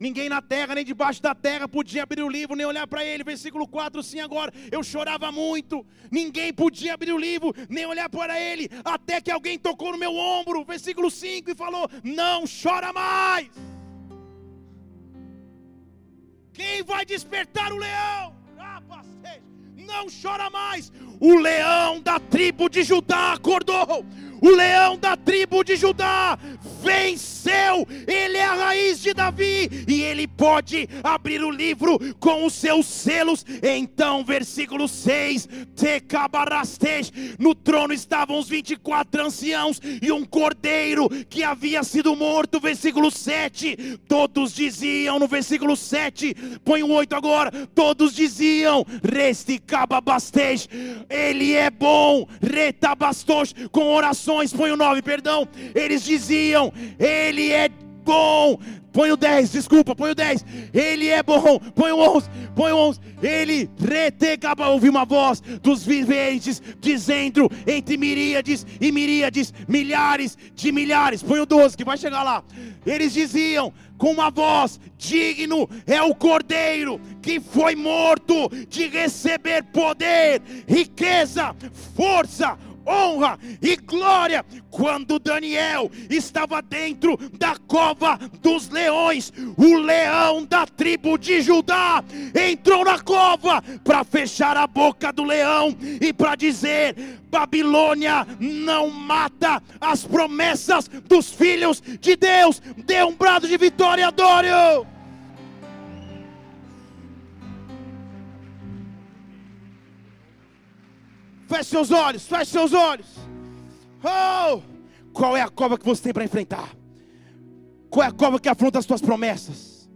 Ninguém na terra, nem debaixo da terra podia abrir o livro, nem olhar para ele. Versículo 4, sim, agora. Eu chorava muito. Ninguém podia abrir o livro, nem olhar para ele. Até que alguém tocou no meu ombro. Versículo 5 e falou: Não chora mais. Quem vai despertar o leão? Ah, não chora mais. O leão da tribo de Judá acordou o leão da tribo de Judá venceu, ele é a raiz de Davi e ele pode abrir o livro com os seus selos. Então, versículo 6: no trono estavam os 24 anciãos e um cordeiro que havia sido morto. Versículo 7: todos diziam, no versículo 7, põe o 8 agora, todos diziam: Resticababastej, ele é bom, retabastos, com orações põe o 9, perdão. Eles diziam: Ele é bom. Põe o 10, desculpa, põe o 10. Ele é bom. Põe o 11, põe o 11. Ele retegaba, ouvi uma voz dos viventes dizendo entre miríades e miríades, milhares de milhares. Põe o 12 que vai chegar lá. Eles diziam com uma voz: Digno é o cordeiro que foi morto de receber poder, riqueza, força, honra e glória. Quando Daniel estava dentro da cova dos leões, o leão da tribo de Judá entrou na cova para fechar a boca do leão e para dizer: Babilônia não mata as promessas dos filhos de Deus. Dê um brado de vitória, adore. Feche seus olhos, feche seus olhos. Oh! Qual é a cova que você tem para enfrentar? Qual é a cova que afronta as tuas promessas?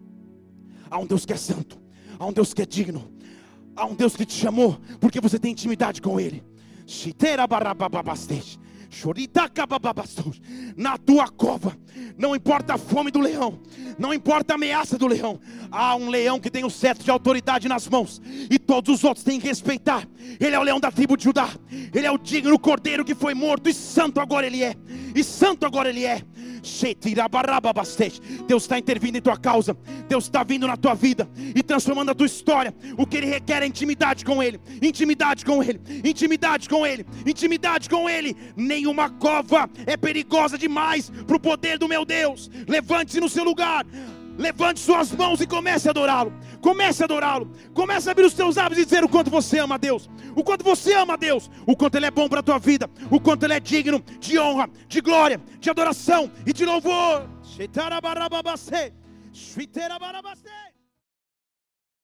Há um Deus que é santo, há um Deus que é digno, há um Deus que te chamou, porque você tem intimidade com Ele. Na tua cova, não importa a fome do leão, não importa a ameaça do leão, há um leão que tem o cetro de autoridade nas mãos, e todos os outros têm que respeitar. Ele é o leão da tribo de Judá, ele é o digno cordeiro que foi morto, e santo agora ele é, e santo agora ele é. Deus está intervindo em tua causa, Deus está vindo na tua vida e transformando a tua história. O que Ele requer é intimidade com Ele, intimidade com Ele, intimidade com Ele, intimidade com Ele. Nenhuma cova é perigosa demais para o poder do meu Deus. Levante-se no seu lugar. Levante suas mãos e comece a adorá-lo. Comece a adorá-lo. Comece a abrir os teus lábios e dizer o quanto você ama a Deus. O quanto você ama a Deus. O quanto Ele é bom para a tua vida. O quanto Ele é digno de honra, de glória, de adoração e de louvor.